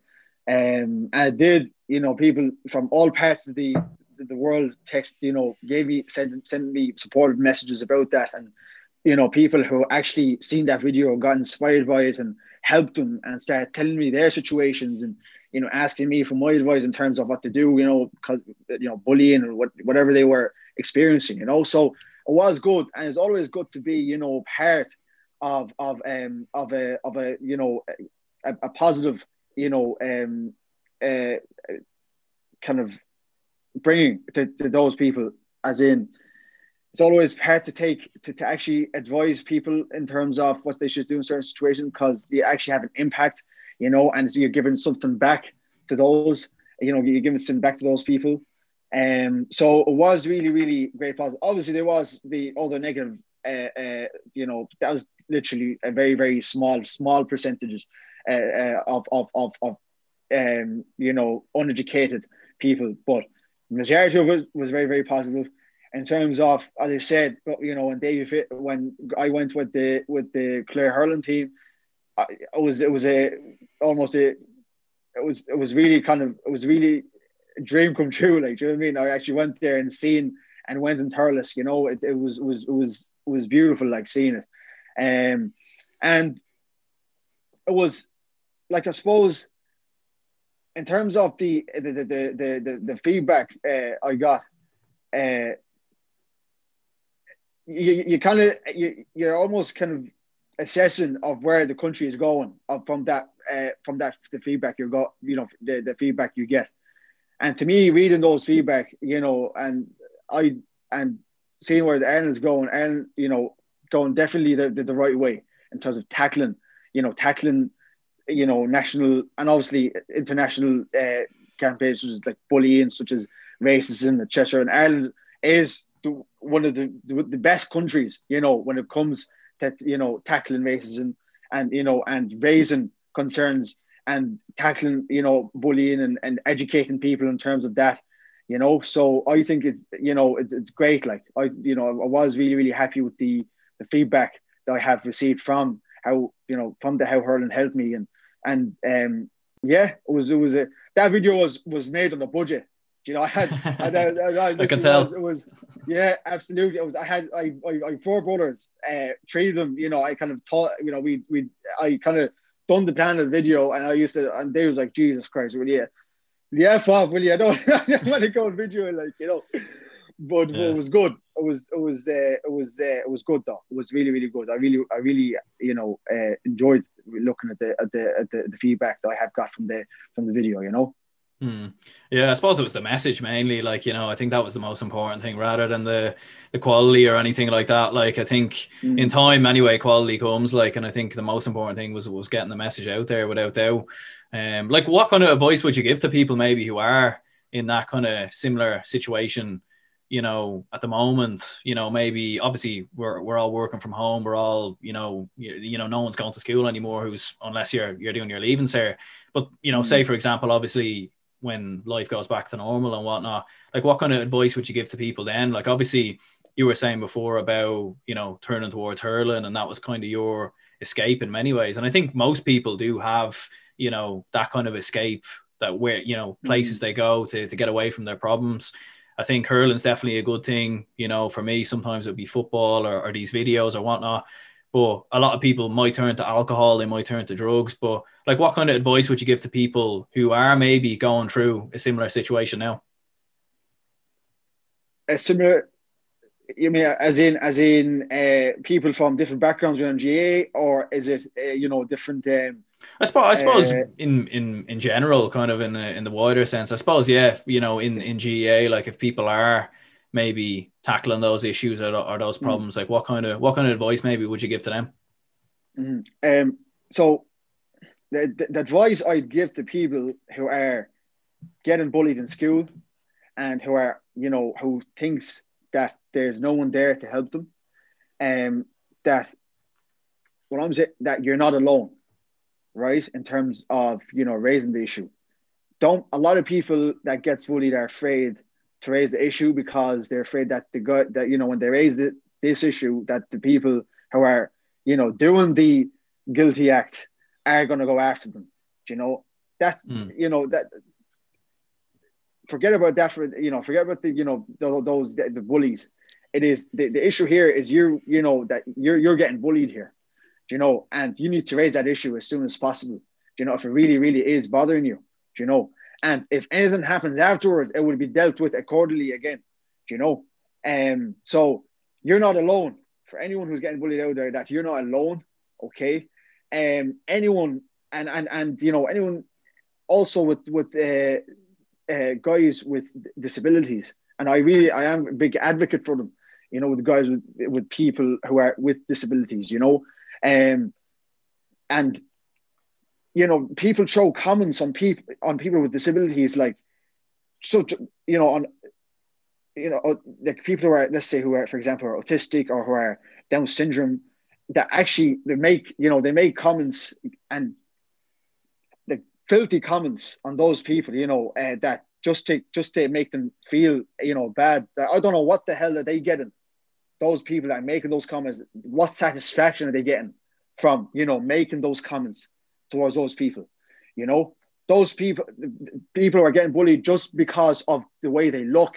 Speaker 2: um, and it did. You know, people from all parts of the the world text. You know, gave me sent sent me supportive messages about that, and you know, people who actually seen that video got inspired by it and helped them and started telling me their situations and you know asking me for my advice in terms of what to do. You know, because you know bullying or what whatever they were experiencing, you know. So it was good, and it's always good to be, you know, part of of um of a of a you know a, a positive, you know, um uh, kind of bringing to, to those people, as in it's always hard to take to, to actually advise people in terms of what they should do in certain situations because they actually have an impact, you know, and so you're giving something back to those, you know, you're giving something back to those people. Um, so it was really, really great positive. Obviously, there was the other negative uh, uh, you know, that was literally a very, very small, small percentage uh, uh, of, of, of, of um, you know, uneducated people. But of it was very, very positive. In terms of, as I said, you know, when David, when I went with the with the Clare hurling team, I, it was it was a almost a it was it was really kind of it was really a dream come *laughs* true. Like, do you know what I mean? I actually went there and seen and went in Thurles. You know, it, it was it was it was it was beautiful, like seeing it. Um, and it was like I suppose in terms of the the the the the, the feedback uh, I got, uh, you you kind of you you're almost kind of assessing of where the country is going from that uh, from that the feedback you got you know the, the feedback you get. And to me reading those feedback you know and I and seeing where the Ireland is going and you know going definitely the, the, the right way in terms of tackling you know tackling you know national and obviously international uh, campaigns such as like bullying such as racism etc and Ireland is the, one of the, the, the best countries you know when it comes to you know tackling racism and you know and raising concerns and tackling you know bullying and, and educating people in terms of that you know. So i think it's you know it's, it's great. Like i you know i was really really happy with the the feedback that i have received from how you know from the how hurling helped me. And and um yeah it was it was a that video was was made on a budget. You know i had I,
Speaker 1: I, I, *laughs* I can tell.
Speaker 2: was, it was yeah absolutely. It was i had i i, I four brothers uh three of them you know i kind of thought you know we we i kind of done the plan of the video and i used to and they was like jesus christ really yeah yeah, off, will you? I don't, *laughs* I don't want to go on video like you know, but, yeah. it was good. It was it was uh, it was uh, it was good though. It was really really good. I really I really you know uh, enjoyed looking at the at the at the, the feedback that I have got from the from the video. You know.
Speaker 1: Hmm. Yeah, I suppose it was the message mainly. Like you know, I think that was the most important thing, rather than the the quality or anything like that. Like I think mm. in time, anyway, quality comes. Like, and I think the most important thing was was getting the message out there without doubt. Um, like what kind of advice would you give to people maybe who are in that kind of similar situation? You know, at the moment, you know, maybe obviously we're we're all working from home. We're all, you know, you, you know, no one's going to school anymore. Who's unless you're you're doing your leavings here. But you know, mm-hmm. say for example, obviously when life goes back to normal and whatnot, like what kind of advice would you give to people then? Like obviously you were saying before about you know turning towards hurling, and that was kind of your escape in many ways. And I think most people do have you know that kind of escape that where you know places mm-hmm. they go to, to get away from their problems i think hurling's definitely a good thing you know for me. Sometimes it would be football or, or these videos or whatnot. But a lot of people might turn to alcohol they might turn to drugs. But like what kind of advice would you give to people who are maybe going through a similar situation now?
Speaker 2: A similar you mean as in as in uh, people from different backgrounds around GAA, or is it uh, you know different um,
Speaker 1: I suppose, I suppose uh, in, in, in general, kind of in the, in the wider sense, I suppose, yeah, you know, in, in GAA, like if people are maybe tackling those issues or, or those mm. problems, mm like what kind of, what kind of advice maybe would you give to them?
Speaker 2: mm Um, so the, the, the advice I'd give to people who are getting bullied in school and who are, you know, who thinks that there's no one there to help them, um, that what I'm saying, that you're not alone right? In terms of you know raising the issue. Don't a lot of people that gets bullied are afraid to raise the issue because they're afraid that the guy that you know when they raise it, this issue that the people who are you know doing the guilty act are going to go after them. You know that's mm. you know that forget about that for you know forget about the you know those the, the bullies it is the, the issue here is you you know that you're you're getting bullied here you know, and you need to raise that issue as soon as possible. you know, if it really, really is bothering you, you know, and if anything happens afterwards, it will be dealt with accordingly again. you know, um, so you're not alone. For anyone who's getting bullied out there, that you're not alone. Okay, um, anyone and and and you know anyone also with with uh, uh, guys with disabilities, and I really I am a big advocate for them. You know, with guys with with people who are with disabilities. You know, um, and you know, people throw comments on people on people with disabilities, like so you know on you know like people who are let's say who are for example are autistic or who are Down syndrome that actually they make you know they make comments and the filthy comments on those people you know uh, that just to just to make them feel you know bad. I don't know what the hell are they getting those people that are making those comments what satisfaction are they getting from you know making those comments towards those people you know those people people are getting bullied just because of the way they look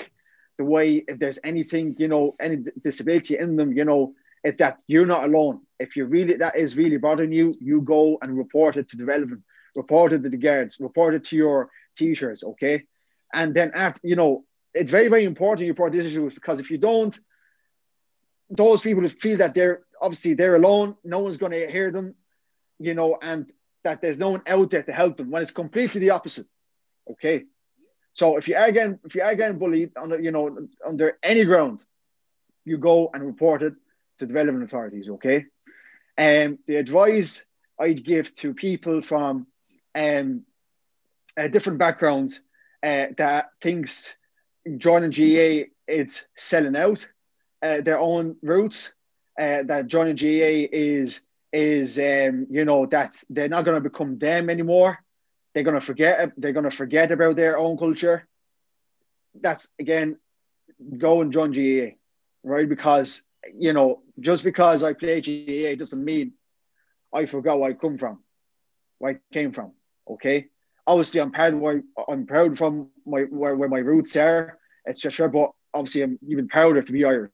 Speaker 2: the way if there's anything you know any disability in them you know it's that you're not alone. If you really that is really bothering you, you go and report it to the relevant, report it to the guards, report it to your teachers, okay? And then after, you know, it's very, very important you report these issues because if you don't, those people who feel that they're obviously they're alone, no one's gonna hear them, you know, and that there's no one out there to help them when it's completely the opposite. Okay. So if you are getting if you are getting bullied under you know under any ground, you go and report it to the relevant authorities, okay? And um, the advice I'd give to people from um, uh, different backgrounds uh, that thinks joining GAA it's selling out uh, their own roots, uh, that joining GAA is is um, you know that they're not going to become them anymore. They're going to forget. They're going to forget about their own culture. That's again, go and join GAA, right? Because you know, just because I play GAA doesn't mean I forgot where I come from, where I came from. Okay. Obviously, I'm proud where I'm proud from my where, where my roots are. Sure, but obviously, I'm even prouder to be Irish.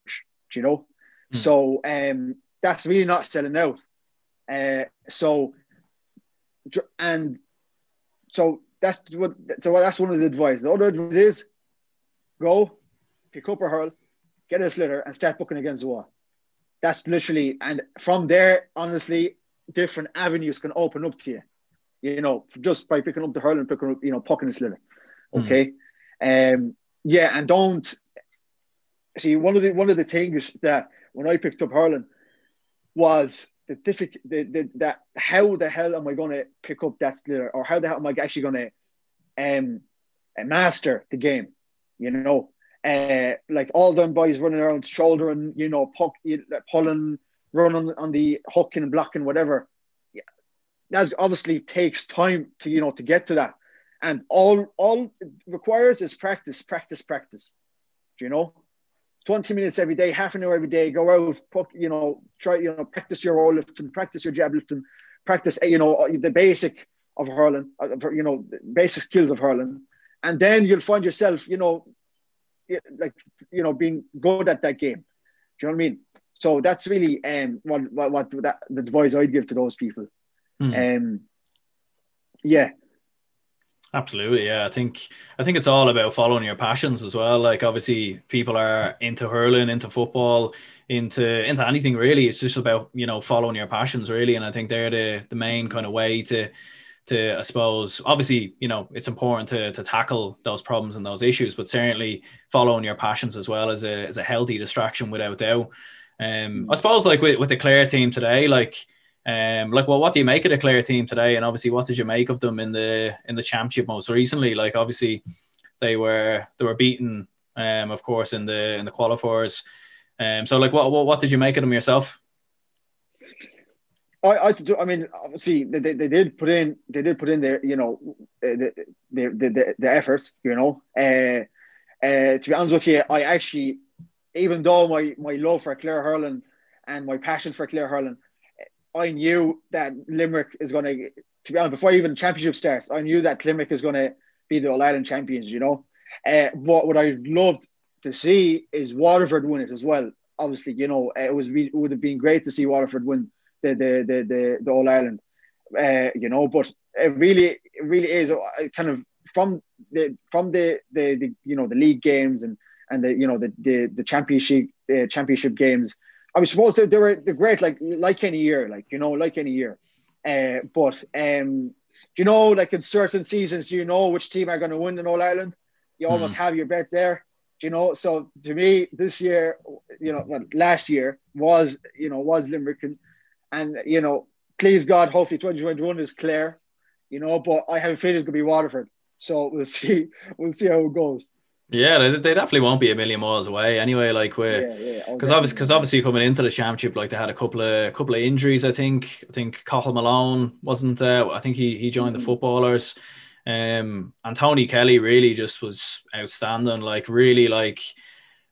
Speaker 2: you know? Mm. So um, that's really not selling out. Uh, so and so that's what so that's one of the advice. The other advice is go pick up a hurl, get a sliotar, and start pucking against the wall. That's literally, and from there, honestly, different avenues can open up to you. You know, just by picking up the hurl and picking up, you know, pucking a sliotar. Hmm. Okay, mm. um, yeah, and don't see one of the one of the things that when I picked up hurling was the difficult the, the that how the hell am I going to pick up that skill or how the hell am I actually going to um master the game? You know, uh, like all them boys running around shouldering, you know, puck, pulling, running on the hooking and blocking, whatever. Yeah, that obviously takes time to you know to get to that, and all all requires is practice, practice, practice. Do you know? 20 minutes every day, half an hour every day, go out, you know, try, you know, practice your roll lifting, practice your jab lifting, practice, you know, the basic of hurling, uh, you know, basic skills of hurling. And then you'll find yourself, you know, like you know being good at that game. Do you know what I mean? So that's really um what what, what that the advice I'd give to those people. Mm. Um, yeah.
Speaker 1: Absolutely, yeah. I think I think it's all about following your passions as well. Like obviously, people are into hurling, into football, into into anything really. It's just about you know following your passions really, and I think they're the the main kind of way to to I suppose obviously you know it's important to to tackle those problems and those issues, but certainly following your passions as well as a as a healthy distraction without doubt. Um, I suppose like with, with the Clare team today, like um, like well, what do you make of the Clare team today? And obviously, what did you make of them in the in the championship most recently? Like obviously, they were they were beaten, um, of course, in the in the qualifiers. Um, so like what what, what did you make of them yourself?
Speaker 2: I, I, I mean, obviously, they, they, did put in, they did put in their, you know, the the, the, the efforts, you know. Uh, uh, to be honest with you, I actually, even though my, my love for Clare hurling and my passion for Clare hurling, I knew that Limerick is going to, to be honest, before even the championship starts, I knew that Limerick is going to be the All Ireland champions, you know. Uh, what what I'd loved to see is Waterford win it as well. Obviously, you know, it was it would have been great to see Waterford win the the the the, the All Ireland, uh, you know. But it really it really is uh, kind of from the from the, the the you know the league games and and the you know the the, the championship uh, championship games. I suppose they, they were they're great like like any year, like you know like any year. Uh, but um, you know, like in certain seasons, you know which team are going to win in All Ireland. You hmm. almost mm. have your bet there. You know, so to me, this year, you know, well, last year was, you know, was Limerick, and and, you know, please God, hopefully 2021 is Clare, you know, but I have a feeling it's going to be Waterford. So we'll *laughs* see. We'll see how it goes.
Speaker 1: Yeah, they, they definitely won't be a million miles away anyway. Like we,
Speaker 2: Yeah, yeah. oh,
Speaker 1: because obviously, because obviously coming into the championship, like they had a couple of couple of injuries. I think I think Cathal Malone wasn't. Uh, I think he he joined the
Speaker 2: Mhm.
Speaker 1: footballers. Um, and Tony Kelly really just was outstanding. Like really, like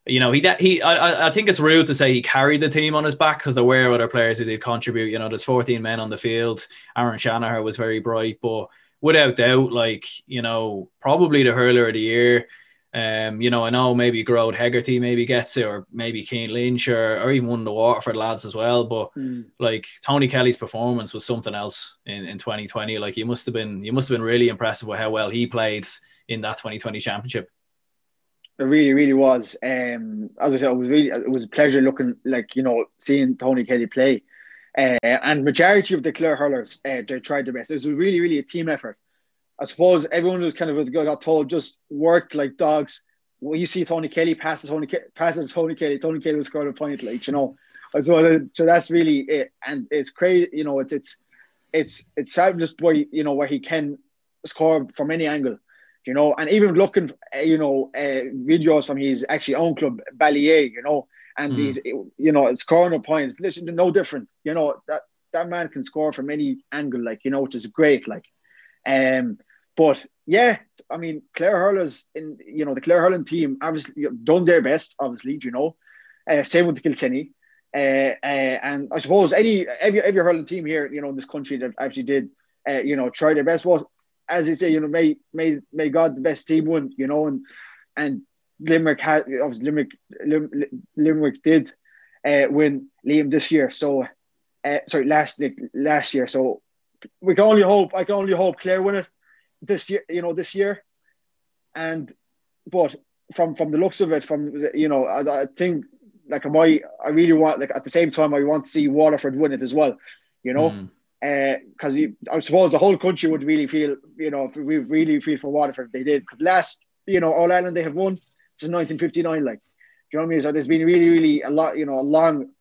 Speaker 1: you know, he he. I I- I think it's rude to say he carried the team on his back because there were other players who did contribute. You know, there's 14 men on the field. Aron Shanagher was very bright, but without doubt, like you know, probably the hurler of the year. Um, you know, I know maybe Gearóid Hegarty maybe gets it, or maybe Cian Lynch, or, or even one of the Waterford lads as well. But
Speaker 2: Mm.
Speaker 1: like Tony Kelly's performance was something else in, in 2020. Like you must have been, you must have been really impressive with how well he played in that 2020 championship.
Speaker 2: It really, really was. Um, as I said, it was really, it was a pleasure looking like you know seeing Tony Kelly play, uh, and majority of the Clare hurlers uh, they tried their best. It was really, really a team effort. I suppose everyone was kind of got told just work like dogs. When you see Tony Kelly pass to Tony Ke- pass to Tony Kelly, Tony Kelly will score a point, like you know. So, so that's really it, and it's crazy. You know, it's it's it's it's fabulous where you know where he can score from any angle you know, and even looking, uh, you know, uh, videos from his actually own club, Ballyea, you know, and
Speaker 1: Mm.
Speaker 2: these, you know, scoring the points, literally no different. You know, that that man can score from any angle, like, you know, which is great, like. Um, but yeah, I mean, Clare Hurlers in, you know, the Clare Hurling team obviously done their best, obviously, you know. Uh, same with the Kilkenny. Uh, uh, and I suppose any every every hurling team here, you know, in this country that actually did, uh, you know, try their best. But as I say, you know, may may may God the best team win, you know, and and Limerick had obviously Limerick Lim, Limerick did uh, win Liam this year. So, uh, sorry, last last year. So we can only hope. I can only hope Clare win it this year. You know, this year. And but from from the looks of it, from you know, I, I think like I might, I really want like at the same time I want to see Waterford win it as well. You know.
Speaker 1: Mm.
Speaker 2: Because I suppose the whole country would really feel, you know, we really feel for Waterford if they did. Because last, you know, All Ireland they have won since 1959. Like, do you know what I mean? So there's been really, really a lot, you know, a long,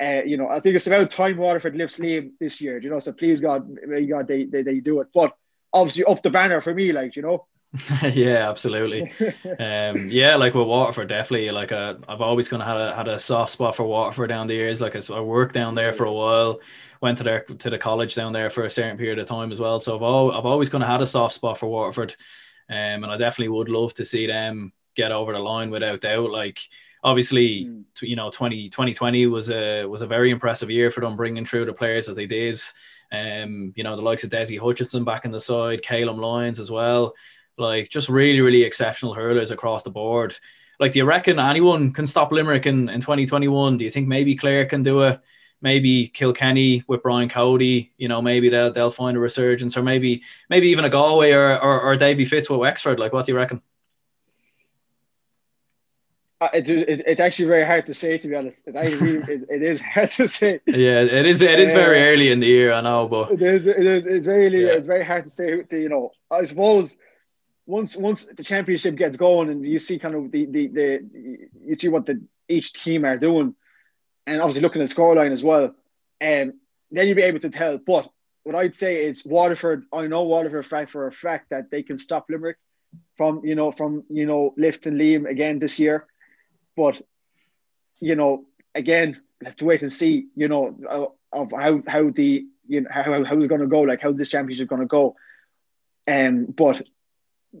Speaker 2: uh, you know, I think it's about time Waterford lifts Liam this year. You know, so please God, may God they, they they do it. But obviously up the banner for me, like you know. *laughs*
Speaker 1: yeah, absolutely. Um, yeah, like with Waterford, definitely. Like uh, I've always kind of had a had a soft spot for Waterford down the years. Like I, I worked down there for a while, went to their to the college down there for a certain period of time as well. So I've all, I've always kind of had a soft spot for Waterford, um, and I definitely would love to see them get over the line without doubt. Like obviously,
Speaker 2: Mm.
Speaker 1: you know, 20, 2020 was a was a very impressive year for them, bringing through the players that they did. Um, you know, the likes of Desi Hutchinson back in the side, Calum Lyons as well like just really, really exceptional hurlers across the board. Like, do you reckon anyone can stop Limerick in, in 2021? Do you think maybe Clare can do it? Maybe Kilkenny with Brian Cody, you know, maybe they'll they'll find a resurgence, or maybe maybe even a Galway or or, or Davy Fitz with Wexford. Like, what do you reckon?
Speaker 2: Uh, it, it, it's actually very hard to say, to be honest. It's actually it, it is *laughs* hard to say.
Speaker 1: Yeah, it is. It is very
Speaker 2: Uh,
Speaker 1: early in the year, I know, but
Speaker 2: It is. It is. It's very.
Speaker 1: Yeah.
Speaker 2: It's very hard to say. To, you know, I suppose once once the championship gets going and you see kind of the the, the you see what the each team are doing, and obviously looking at the scoreline as well, and then you'll be able to tell. But what I'd say is Waterford. I know Waterford fact for a fact that they can stop Limerick from you know from you know lifting Liam again this year, but you know again we have to wait and see. You know uh, of how how the you know how how it's going to go, like how this championship is going to go. Um, but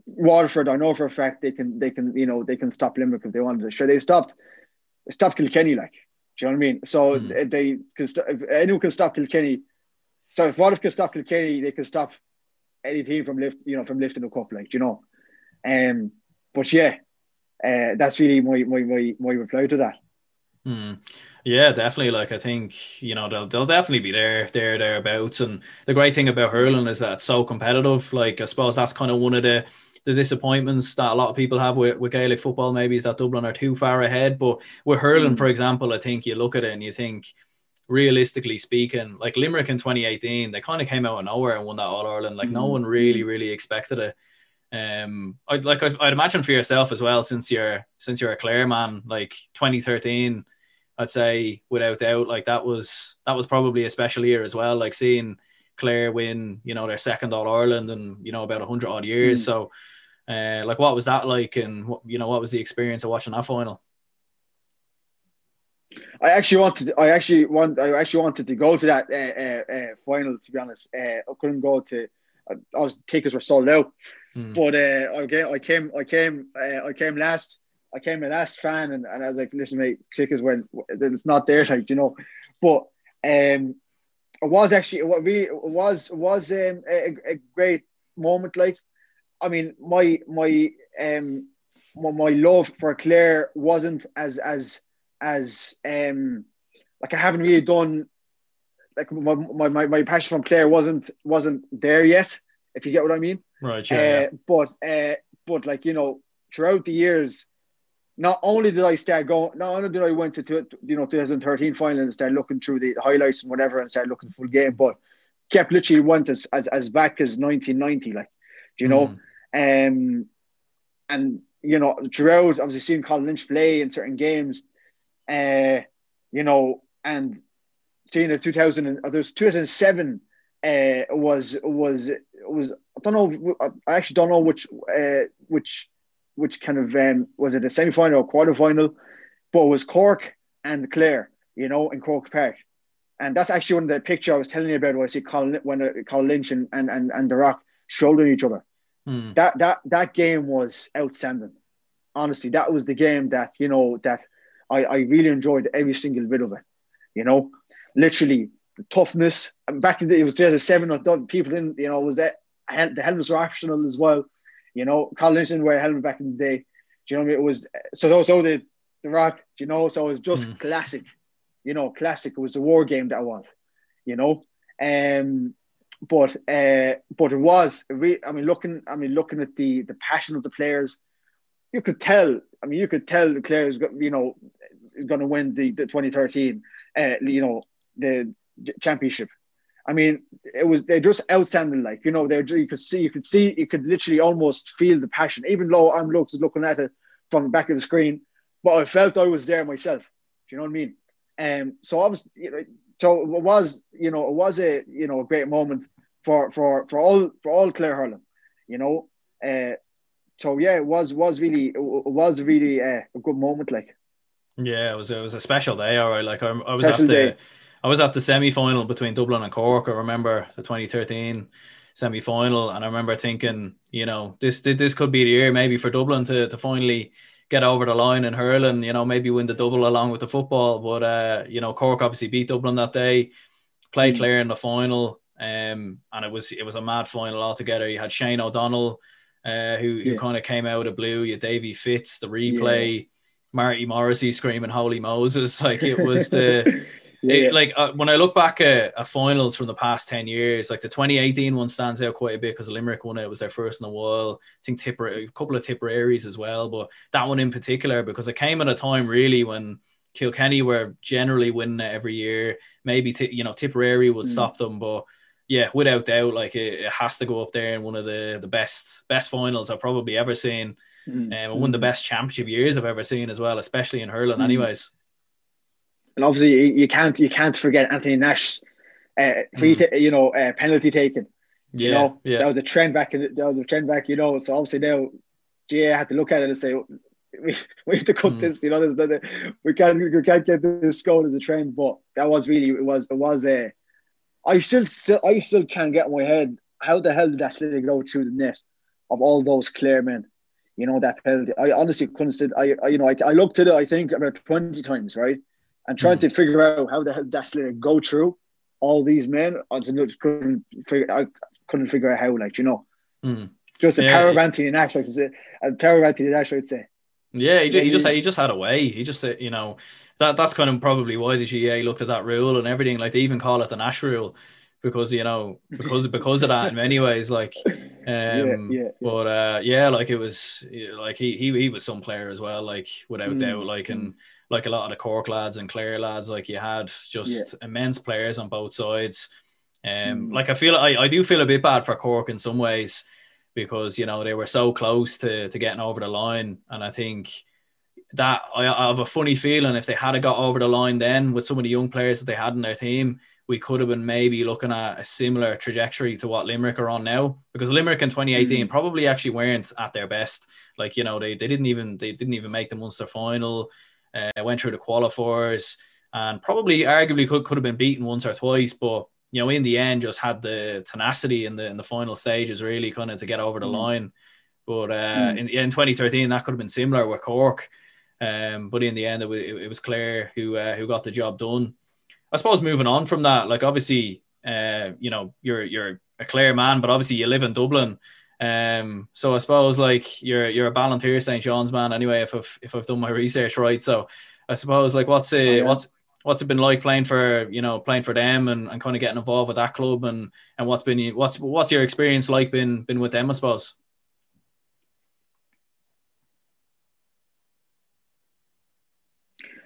Speaker 2: Waterford, I know for a fact they can they can you know they can stop Limerick if they wanted to. Sure, they stopped they stopped Kilkenny, like do you know what I mean? So
Speaker 1: Hmm.
Speaker 2: they- can st- if anyone can stop Kilkenny. So if Waterford can stop Kilkenny, they can stop any team from lift you know from lifting the cup, like do you know. Um, but yeah, uh, that's really my my my my reply to that.
Speaker 1: Hmm. Yeah, definitely. Like I think you know they'll they'll definitely be there, there, thereabouts. And the great thing about hurling is that it's so competitive. Like I suppose that's kind of one of the the disappointments that a lot of people have with, with Gaelic football. Maybe is that Dublin are too far ahead. But with hurling,
Speaker 2: Mm.
Speaker 1: for example, I think you look at it and you think, realistically speaking, like Limerick in 2018, they kind of came out of nowhere and won that All Ireland. Like no
Speaker 2: Mm.
Speaker 1: one really, really expected it. Um, I'd like I'd, I'd imagine for yourself as well, since you're since you're a Clare man, like 2013. I'd say without doubt, like that was that was probably a special year as well. Like seeing Clare win, you know, their second All Ireland and you know about hundred odd years.
Speaker 2: Mm.
Speaker 1: So Uh, like, what was that like, and what, you know, what was the experience of watching that final?
Speaker 2: I actually wanted. I actually want. I actually wanted to go to that uh, uh, uh, final. To be honest, uh, I couldn't go to. I was tickets were sold out. Mm. But uh, I came. I came. I came. Uh, I came last. I came a last fan, and, and I was like, "Listen, mate, tickets went. It's not there, like you know." But um, it was actually what we it was was um, a, a great moment. Like, I mean, my my um my, love for Clare wasn't as as as um like I haven't really done like my my, my passion from Clare wasn't wasn't there yet, if you get what I mean.
Speaker 1: Right. Yeah.
Speaker 2: Uh,
Speaker 1: yeah.
Speaker 2: But uh, but like you know, throughout the years, not only did I start going, not only did I went to, to you know 2013 final and start looking through the highlights and whatever and start looking full game, but kept literally went as as, as back as 1990, like you know, mm. um, and you know throughout obviously seeing Colin Lynch play in certain games, uh, you know, and seeing the 2000 and uh, there's 2007 uh, was was was I don't know I actually don't know which uh, which which kind of um, was it a semi final or quarter final, but it was Cork and Clare, you know, in Cork Park. And that's actually one of the picture I was telling you about where I see Colin, when uh, Colin Lynch and, and, and, and The Rock shouldering each other.
Speaker 1: Hmm.
Speaker 2: That that that game was outstanding. Honestly, that was the game that, you know, that I, I really enjoyed every single bit of it. You know, literally the toughness. And back in the, it was 2007, I thought people didn't, you know, was that the helmets were optional as well. You know, Lynch didn't wear a helmet back in the day. Do you know what I mean? It was so so the the Rock. You know, so it was just mm. classic. You know, classic. It was a war game that was. You know, um, but uh, but it was. Re- I mean, looking. I mean, looking at the the passion of the players, you could tell. I mean, you could tell the players. You know, going to win the, the 2013. Uh, you know, the championship. I mean, it was they're just outstanding. Like you know, they you could see, you could see, you could literally almost feel the passion. Even though I'm looking looking at it from the back of the screen, but I felt I was there myself. Do you know what I mean? And um, so I was, you know, so it was, you know, it was a you know a great moment for for for all for all Clare hurling. You know, uh, so yeah, it was was really it was really uh, a good moment. Like,
Speaker 1: yeah, it was it was a special day. All right, like I, I was special at the. Day I was at the semi final between Dublin and Cork. I remember the 2013 semi final, and I remember thinking, you know, this this could be the year maybe for Dublin to, to finally get over the line in hurling, you know, maybe win the double along with the football. But uh, you know, Cork obviously beat Dublin that day, played mm. Clare in the final, um, and it was it was a mad final altogether. You had Shane O'Donnell, uh, who, who kind of came out of blue. You had Davy Fitz, the replay, yeah. Marty Morrissey screaming "Holy Moses!" *laughs* Like it was the *laughs* yeah. It, like uh, when I look back at, at, finals from the past 10 years, like the 2018 one stands out quite a bit because Limerick won it. it was their first in the world. I think Tipper, a couple of Tipperaries as well, but that one in particular because it came at a time really when Kilkenny were generally winning it every year. Maybe, t- you know, Tipperary would mm. stop them, but yeah, without doubt, like it, it, has to go up there in one of the, the best best finals I've probably ever seen. Mm. Um, one of the mm. best championship years I've ever seen as well, especially in hurling, mm. anyways
Speaker 2: and obviously you can't you can't forget Anthony Nash, uh, free mm. t- you know uh, penalty taken.
Speaker 1: Yeah,
Speaker 2: you know,
Speaker 1: yeah.
Speaker 2: That was a trend back. In, that was a trend back. You know, so obviously now, GAA had to look at it and say we, *laughs* we have to cut mm. this. You know, there's, the, we can't we can't get this going as a trend. But that was really it was it was a. I still still I still can't get in my head how the hell did that slid go through the net of all those Clare men. You know that penalty. I honestly couldn't. Sit, I, I you know I, I looked at it. I think about twenty times. Right and trying mm. to figure out how the hell that's to go through all these men. I couldn't figure. I couldn't figure out how. Like you know,
Speaker 1: mm.
Speaker 2: just a yeah, power of Anthony Nash, like say, a power of Anthony Nash, I'd say.
Speaker 1: Yeah, he just, he just he just had a way. He just you know that that's kind of probably why the GAA looked at that rule and everything. Like they even call it the Nash rule because you know because because of that in many ways like *laughs* um
Speaker 2: yeah, yeah,
Speaker 1: but uh yeah like it was like he he, he was some player as well like without mm. doubt like and mm like a lot of the Cork lads and Clare lads, like you had just yeah. immense players on both sides. Um, mm. like I feel I, I do feel a bit bad for Cork in some ways because you know they were so close to to getting over the line, and I think that I, I have a funny feeling if they had got over the line then with some of the young players that they had in their team, we could have been maybe looking at a similar trajectory to what Limerick are on now because Limerick in 2018 mm. probably actually weren't at their best. Like you know they, they didn't even they didn't even make the Munster final. Uh, went through the qualifiers and probably arguably could, could have been beaten once or twice, but you know in the end just had the tenacity in the in the final stages really kind of to get over the mm. line. But uh, mm. in, in 2013 that could have been similar with Cork. Um, but in the end, it, it, it was Clare who uh, who got the job done. I suppose moving on from that, like obviously, uh, you know, you're you're a Clare man, but obviously you live in Dublin. Um, so I suppose like you're you're a Ballinteer St John's man anyway. If I've if I've done my research right, so I suppose like what's it oh, yeah. what's what's it been like playing for you know playing for them and, and kind of getting involved with that club and and what's been what's what's your experience like been been with them I suppose.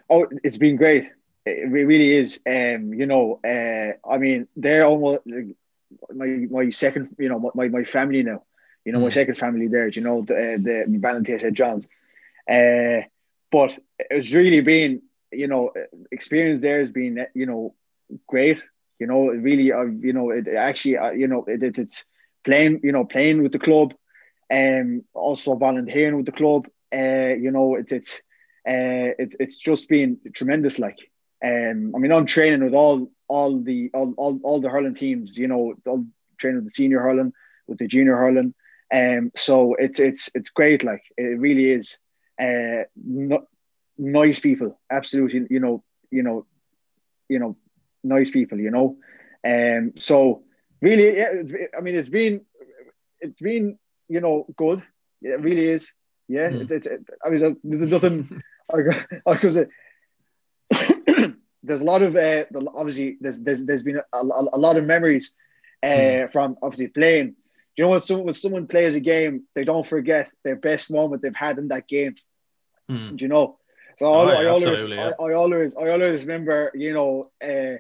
Speaker 2: Oh, it's been great. It really is. Um, you know, uh, I mean, they're almost my my second. You know, my my family now. You know, my second family there. You know, the the Ballinteer St John's. Uh, but it's really been, you know, experience there has been, you know, great. You know, really, uh, you know, it actually, uh, you know, it, it, it's playing, you know, playing with the club, and um, also volunteering with the club. Uh, you know, it, it's uh, it, it's just been tremendous. Like, um, I mean, I'm training with all all the all, all, all the hurling teams. You know, all training with the senior hurling, with the junior hurling. Um, so it's it's it's great. Like, it really is. Uh, no, nice people, absolutely. You know, you know, you know, nice people. You know, um. So really, yeah, I mean, it's been it's been you know good. It really is. Yeah, mm. it's, it's, it, I mean, there's nothing. *laughs* because *coughs* there's a lot of uh, obviously there's there's there's been a, a, a lot of memories uh, mm. from obviously playing. You know when someone when someone plays a game, they don't forget their best moment they've had in that game. Mm. Do you know? So oh, I, I, always, yeah. I, I, always, I always remember, you know, uh,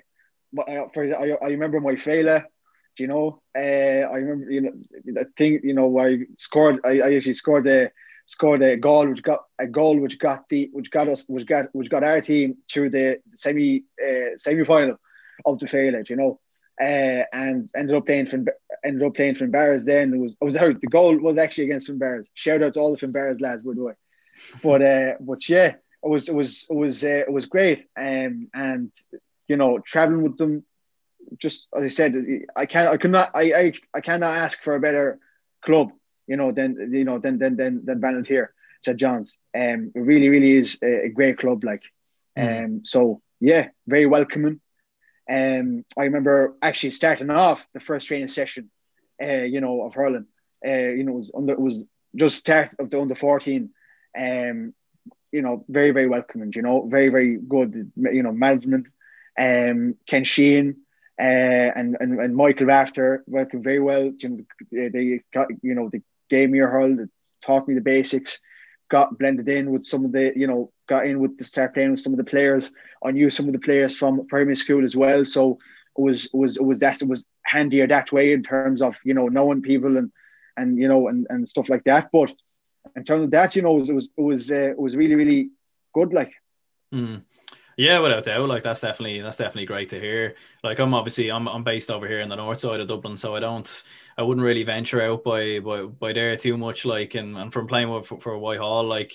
Speaker 2: for I, I remember my Féile. Do you know? Uh, I remember, you know, the thing, you know, where I scored. I, I actually scored the scored a goal which got a goal which got the which got us which got which got our team through the semi uh, semi final of the Féile, you know, uh, and ended up playing for ended up playing Finbarrs. Then it was it was the goal was actually against Finbarrs. Shout out to all the Finbarrs lads, by the way. *laughs* But uh, but yeah, it was it was it was uh, it was great. Um, and you know, traveling with them, just as I said, I can't I could not I I, I cannot ask for a better club you know, than you know, than than than than Ballinteer, St John's. Um, it really, really is a, a great club. Like, mm. um, so yeah, very welcoming. Um, I remember actually starting off the first training session, uh, you know, of hurling. Uh, you know, it was under it was just start of the under fourteen. Um, you know, very very welcoming. You know, very very good. You know, management. Um, Ken Sheehan. Uh, and, and and Michael Rafter working very well. They got you know they gave me a hurl, taught me the basics, got blended in with some of the, you know, got in with the start playing with some of the players. I knew some of the players from primary school as well. So it was it was it was that it was handier that way in terms of, you know, knowing people and and you know and, and stuff like that. But in terms of that, you know, it was it was it was, uh, it was really, really good like.
Speaker 1: Mm. Yeah, without doubt, like that's definitely that's definitely great to hear. Like I'm obviously I'm I'm based over here in the north side of Dublin, so I don't I wouldn't really venture out by by, by there too much. Like and, and from playing with, for, for Whitehall, like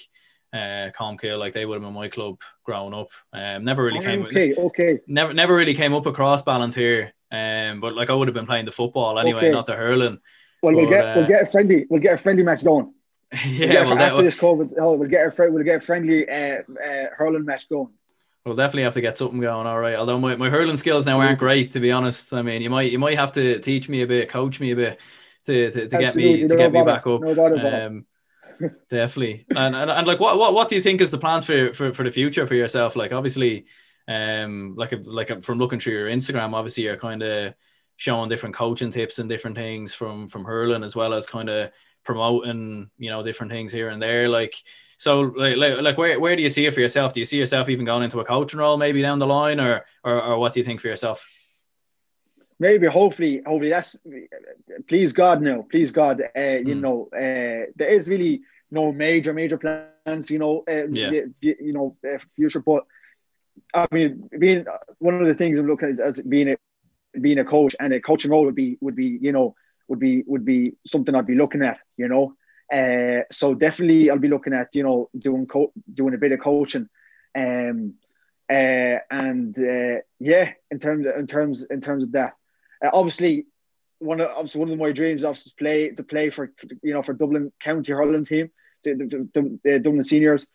Speaker 1: uh Colmcille, like they would have been my club growing up. Um, never really came
Speaker 2: okay, okay.
Speaker 1: Never never really came up across Ballinteer. Um, but like I would have been playing the football anyway, okay. not the hurling.
Speaker 2: Well, but, we'll get uh, we'll get a friendly we'll get a friendly match going. *laughs*
Speaker 1: Yeah,
Speaker 2: we'll
Speaker 1: well,
Speaker 2: after this COVID, oh, we'll get a we'll get a friendly uh, uh, hurling match going.
Speaker 1: We'll definitely have to get something going. All right. Although my, my hurling skills now aren't great, to be honest. I mean, you might you might have to teach me a bit, coach me a bit to, to, to get me to get me back up.
Speaker 2: No um, *laughs*
Speaker 1: definitely. And, and and like what, what what do you think is the plans for for, for the future for yourself? Like obviously, um, like like from looking through your Instagram, obviously you're kind of showing different coaching tips and different things from from hurling as well as kind of promoting you know different things here and there. Like so, like, like, like, where, where do you see it for yourself? Do you see yourself even going into a coaching role maybe down the line, or, or, or what do you think for yourself?
Speaker 2: Maybe, hopefully, hopefully that's. Please God, no, please God. Uh, you mm. know, uh, there is really no major, major plans. You know, uh, yeah. you, you know, uh, future. But I mean, being one of the things I'm looking at as being a being a coach and a coaching role would be would be you know would be would be something I'd be looking at. You know, uh, so definitely I'll be looking at you know doing co- doing a bit of coaching, um, uh, and uh, yeah, in terms in terms in terms of that, uh, obviously one of obviously one of my dreams obviously to play to play for, for you know for Dublin County hurling team, the, the, the, the Dublin seniors,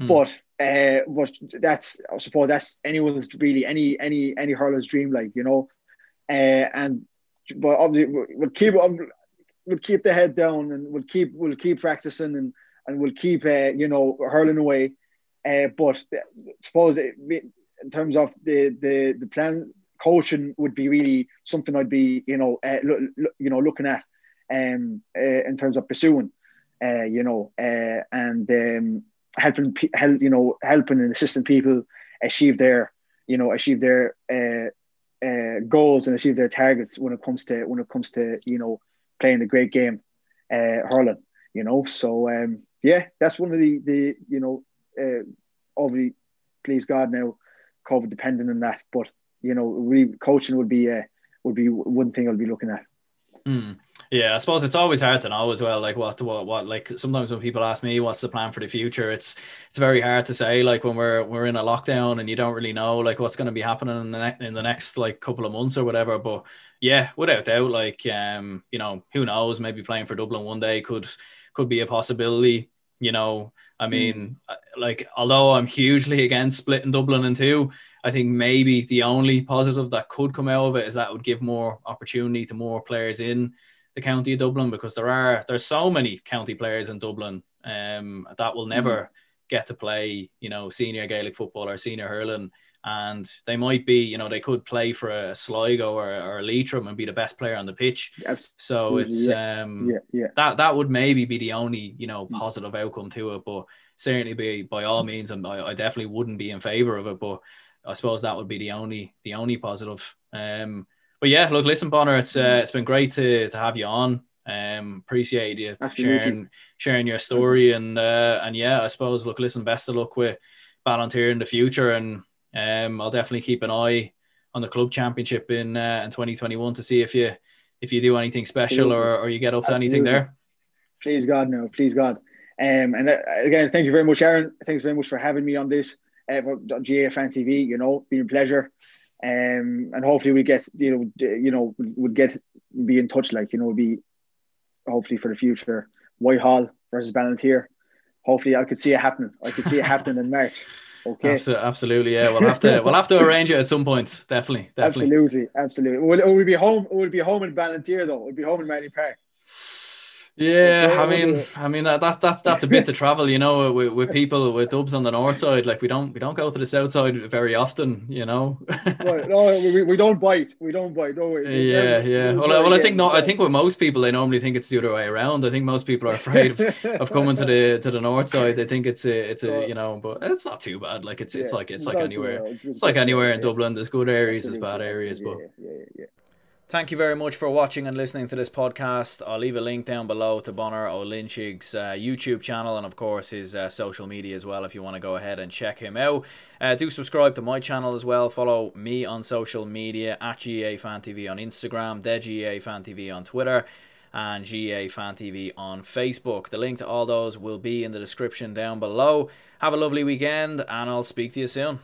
Speaker 2: mm. but uh, but that's I suppose that's anyone's really any any any hurler's dream, like you know, uh, and but obviously we'll keep we'll keep the head down and we'll keep we'll keep practicing and and we'll keep uh, you know hurling away. Uh, but I suppose it, in terms of the the the plan, coaching would be really something I'd be you know uh, you know looking at um uh, in terms of pursuing. Uh, you know, and um, helping help you know helping and assisting people achieve their you know achieve their uh, uh, goals and achieve their targets when it comes to when it comes to you know playing a great game, uh, hurling. You know, so um, yeah, that's one of the the you know, obviously, please God now, COVID dependent on that, but you know, we coaching would be uh, would be one thing I'll be looking at.
Speaker 1: Mm. Yeah, I suppose it's always hard to know as well. Like what, what, what. Like sometimes when people ask me what's the plan for the future, it's it's very hard to say. Like when we're we're in a lockdown and you don't really know like what's going to be happening in the ne- in the next like couple of months or whatever. But yeah, without doubt, like um, you know, who knows? Maybe playing for Dublin one day could could be a possibility. You know, I mean, mm. like although I'm hugely against splitting Dublin in two, I think maybe the only positive that could come out of it is that would give more opportunity to more players in the county of Dublin because there are there's so many county players in Dublin um, that will never mm. get to play, you know, senior Gaelic football or senior hurling. And they might be, you know, they could play for a Sligo or, or a Leitrim and be the best player on the pitch. Absolutely. So it's
Speaker 2: yeah.
Speaker 1: um
Speaker 2: yeah, yeah.
Speaker 1: that that would maybe be the only, you know, mm. positive outcome to it. But certainly be by all means, and I, I definitely wouldn't be in favour of it. But I suppose that would be the only the only positive. Um, but yeah, look, listen, Bonnar, it's uh, it's been great to to have you on. Um, appreciate you Absolutely. sharing sharing your story and uh, and yeah, I suppose look, listen, best of luck with Ballinteer in the future, and um, I'll definitely keep an eye on the club championship in uh, in 2021 to see if you if you do anything special or, or you get up to Absolutely. anything there.
Speaker 2: Please God, no, please God. Um, and uh, again, thank you very much, Aaron. Thanks very much for having me on this Fan TV. You know, been a pleasure. Um, and hopefully we get you know you know would get be in touch like you know be hopefully for the future Whitehall versus Ballinteer. Hopefully I could see it happening. I could see it happening in March. *laughs* Okay.
Speaker 1: Absolutely, yeah. We'll have to *laughs* we'll have to arrange it at some point. Definitely, definitely.
Speaker 2: Absolutely, absolutely. Will it will be home? It will be home in Ballinteer though. It will be home in Marlay Park.
Speaker 1: Yeah, I mean, I mean that, that's that's that's a bit to travel, you know, with, with people with dubs on the north side. Like we don't we don't go to the south side very often, you know.
Speaker 2: right. *laughs* No, we, we don't bite. We don't bite. No,
Speaker 1: we, yeah, yeah. Well, well, I think no. I think with most people, they normally think it's the other way around. I think most people are afraid of, of coming to the to the north side. They think it's a it's a you know, but it's not too bad. Like it's it's like it's like anywhere. It's like anywhere in Dublin. There's good areas, there's bad areas, but
Speaker 2: yeah, yeah, yeah.
Speaker 1: Thank you very much for watching and listening to this podcast. I'll leave a link down below to Bonnar O'Loingsigh's uh, YouTube channel and, of course, his uh, social media as well if you want to go ahead and check him out. Uh, do subscribe to my channel as well. Follow me on social media at GAA Fan TV on Instagram, The GAA Fan TV on Twitter, and GAA Fan TV on Facebook. The link to all those will be in the description down below. Have a lovely weekend, and I'll speak to you soon.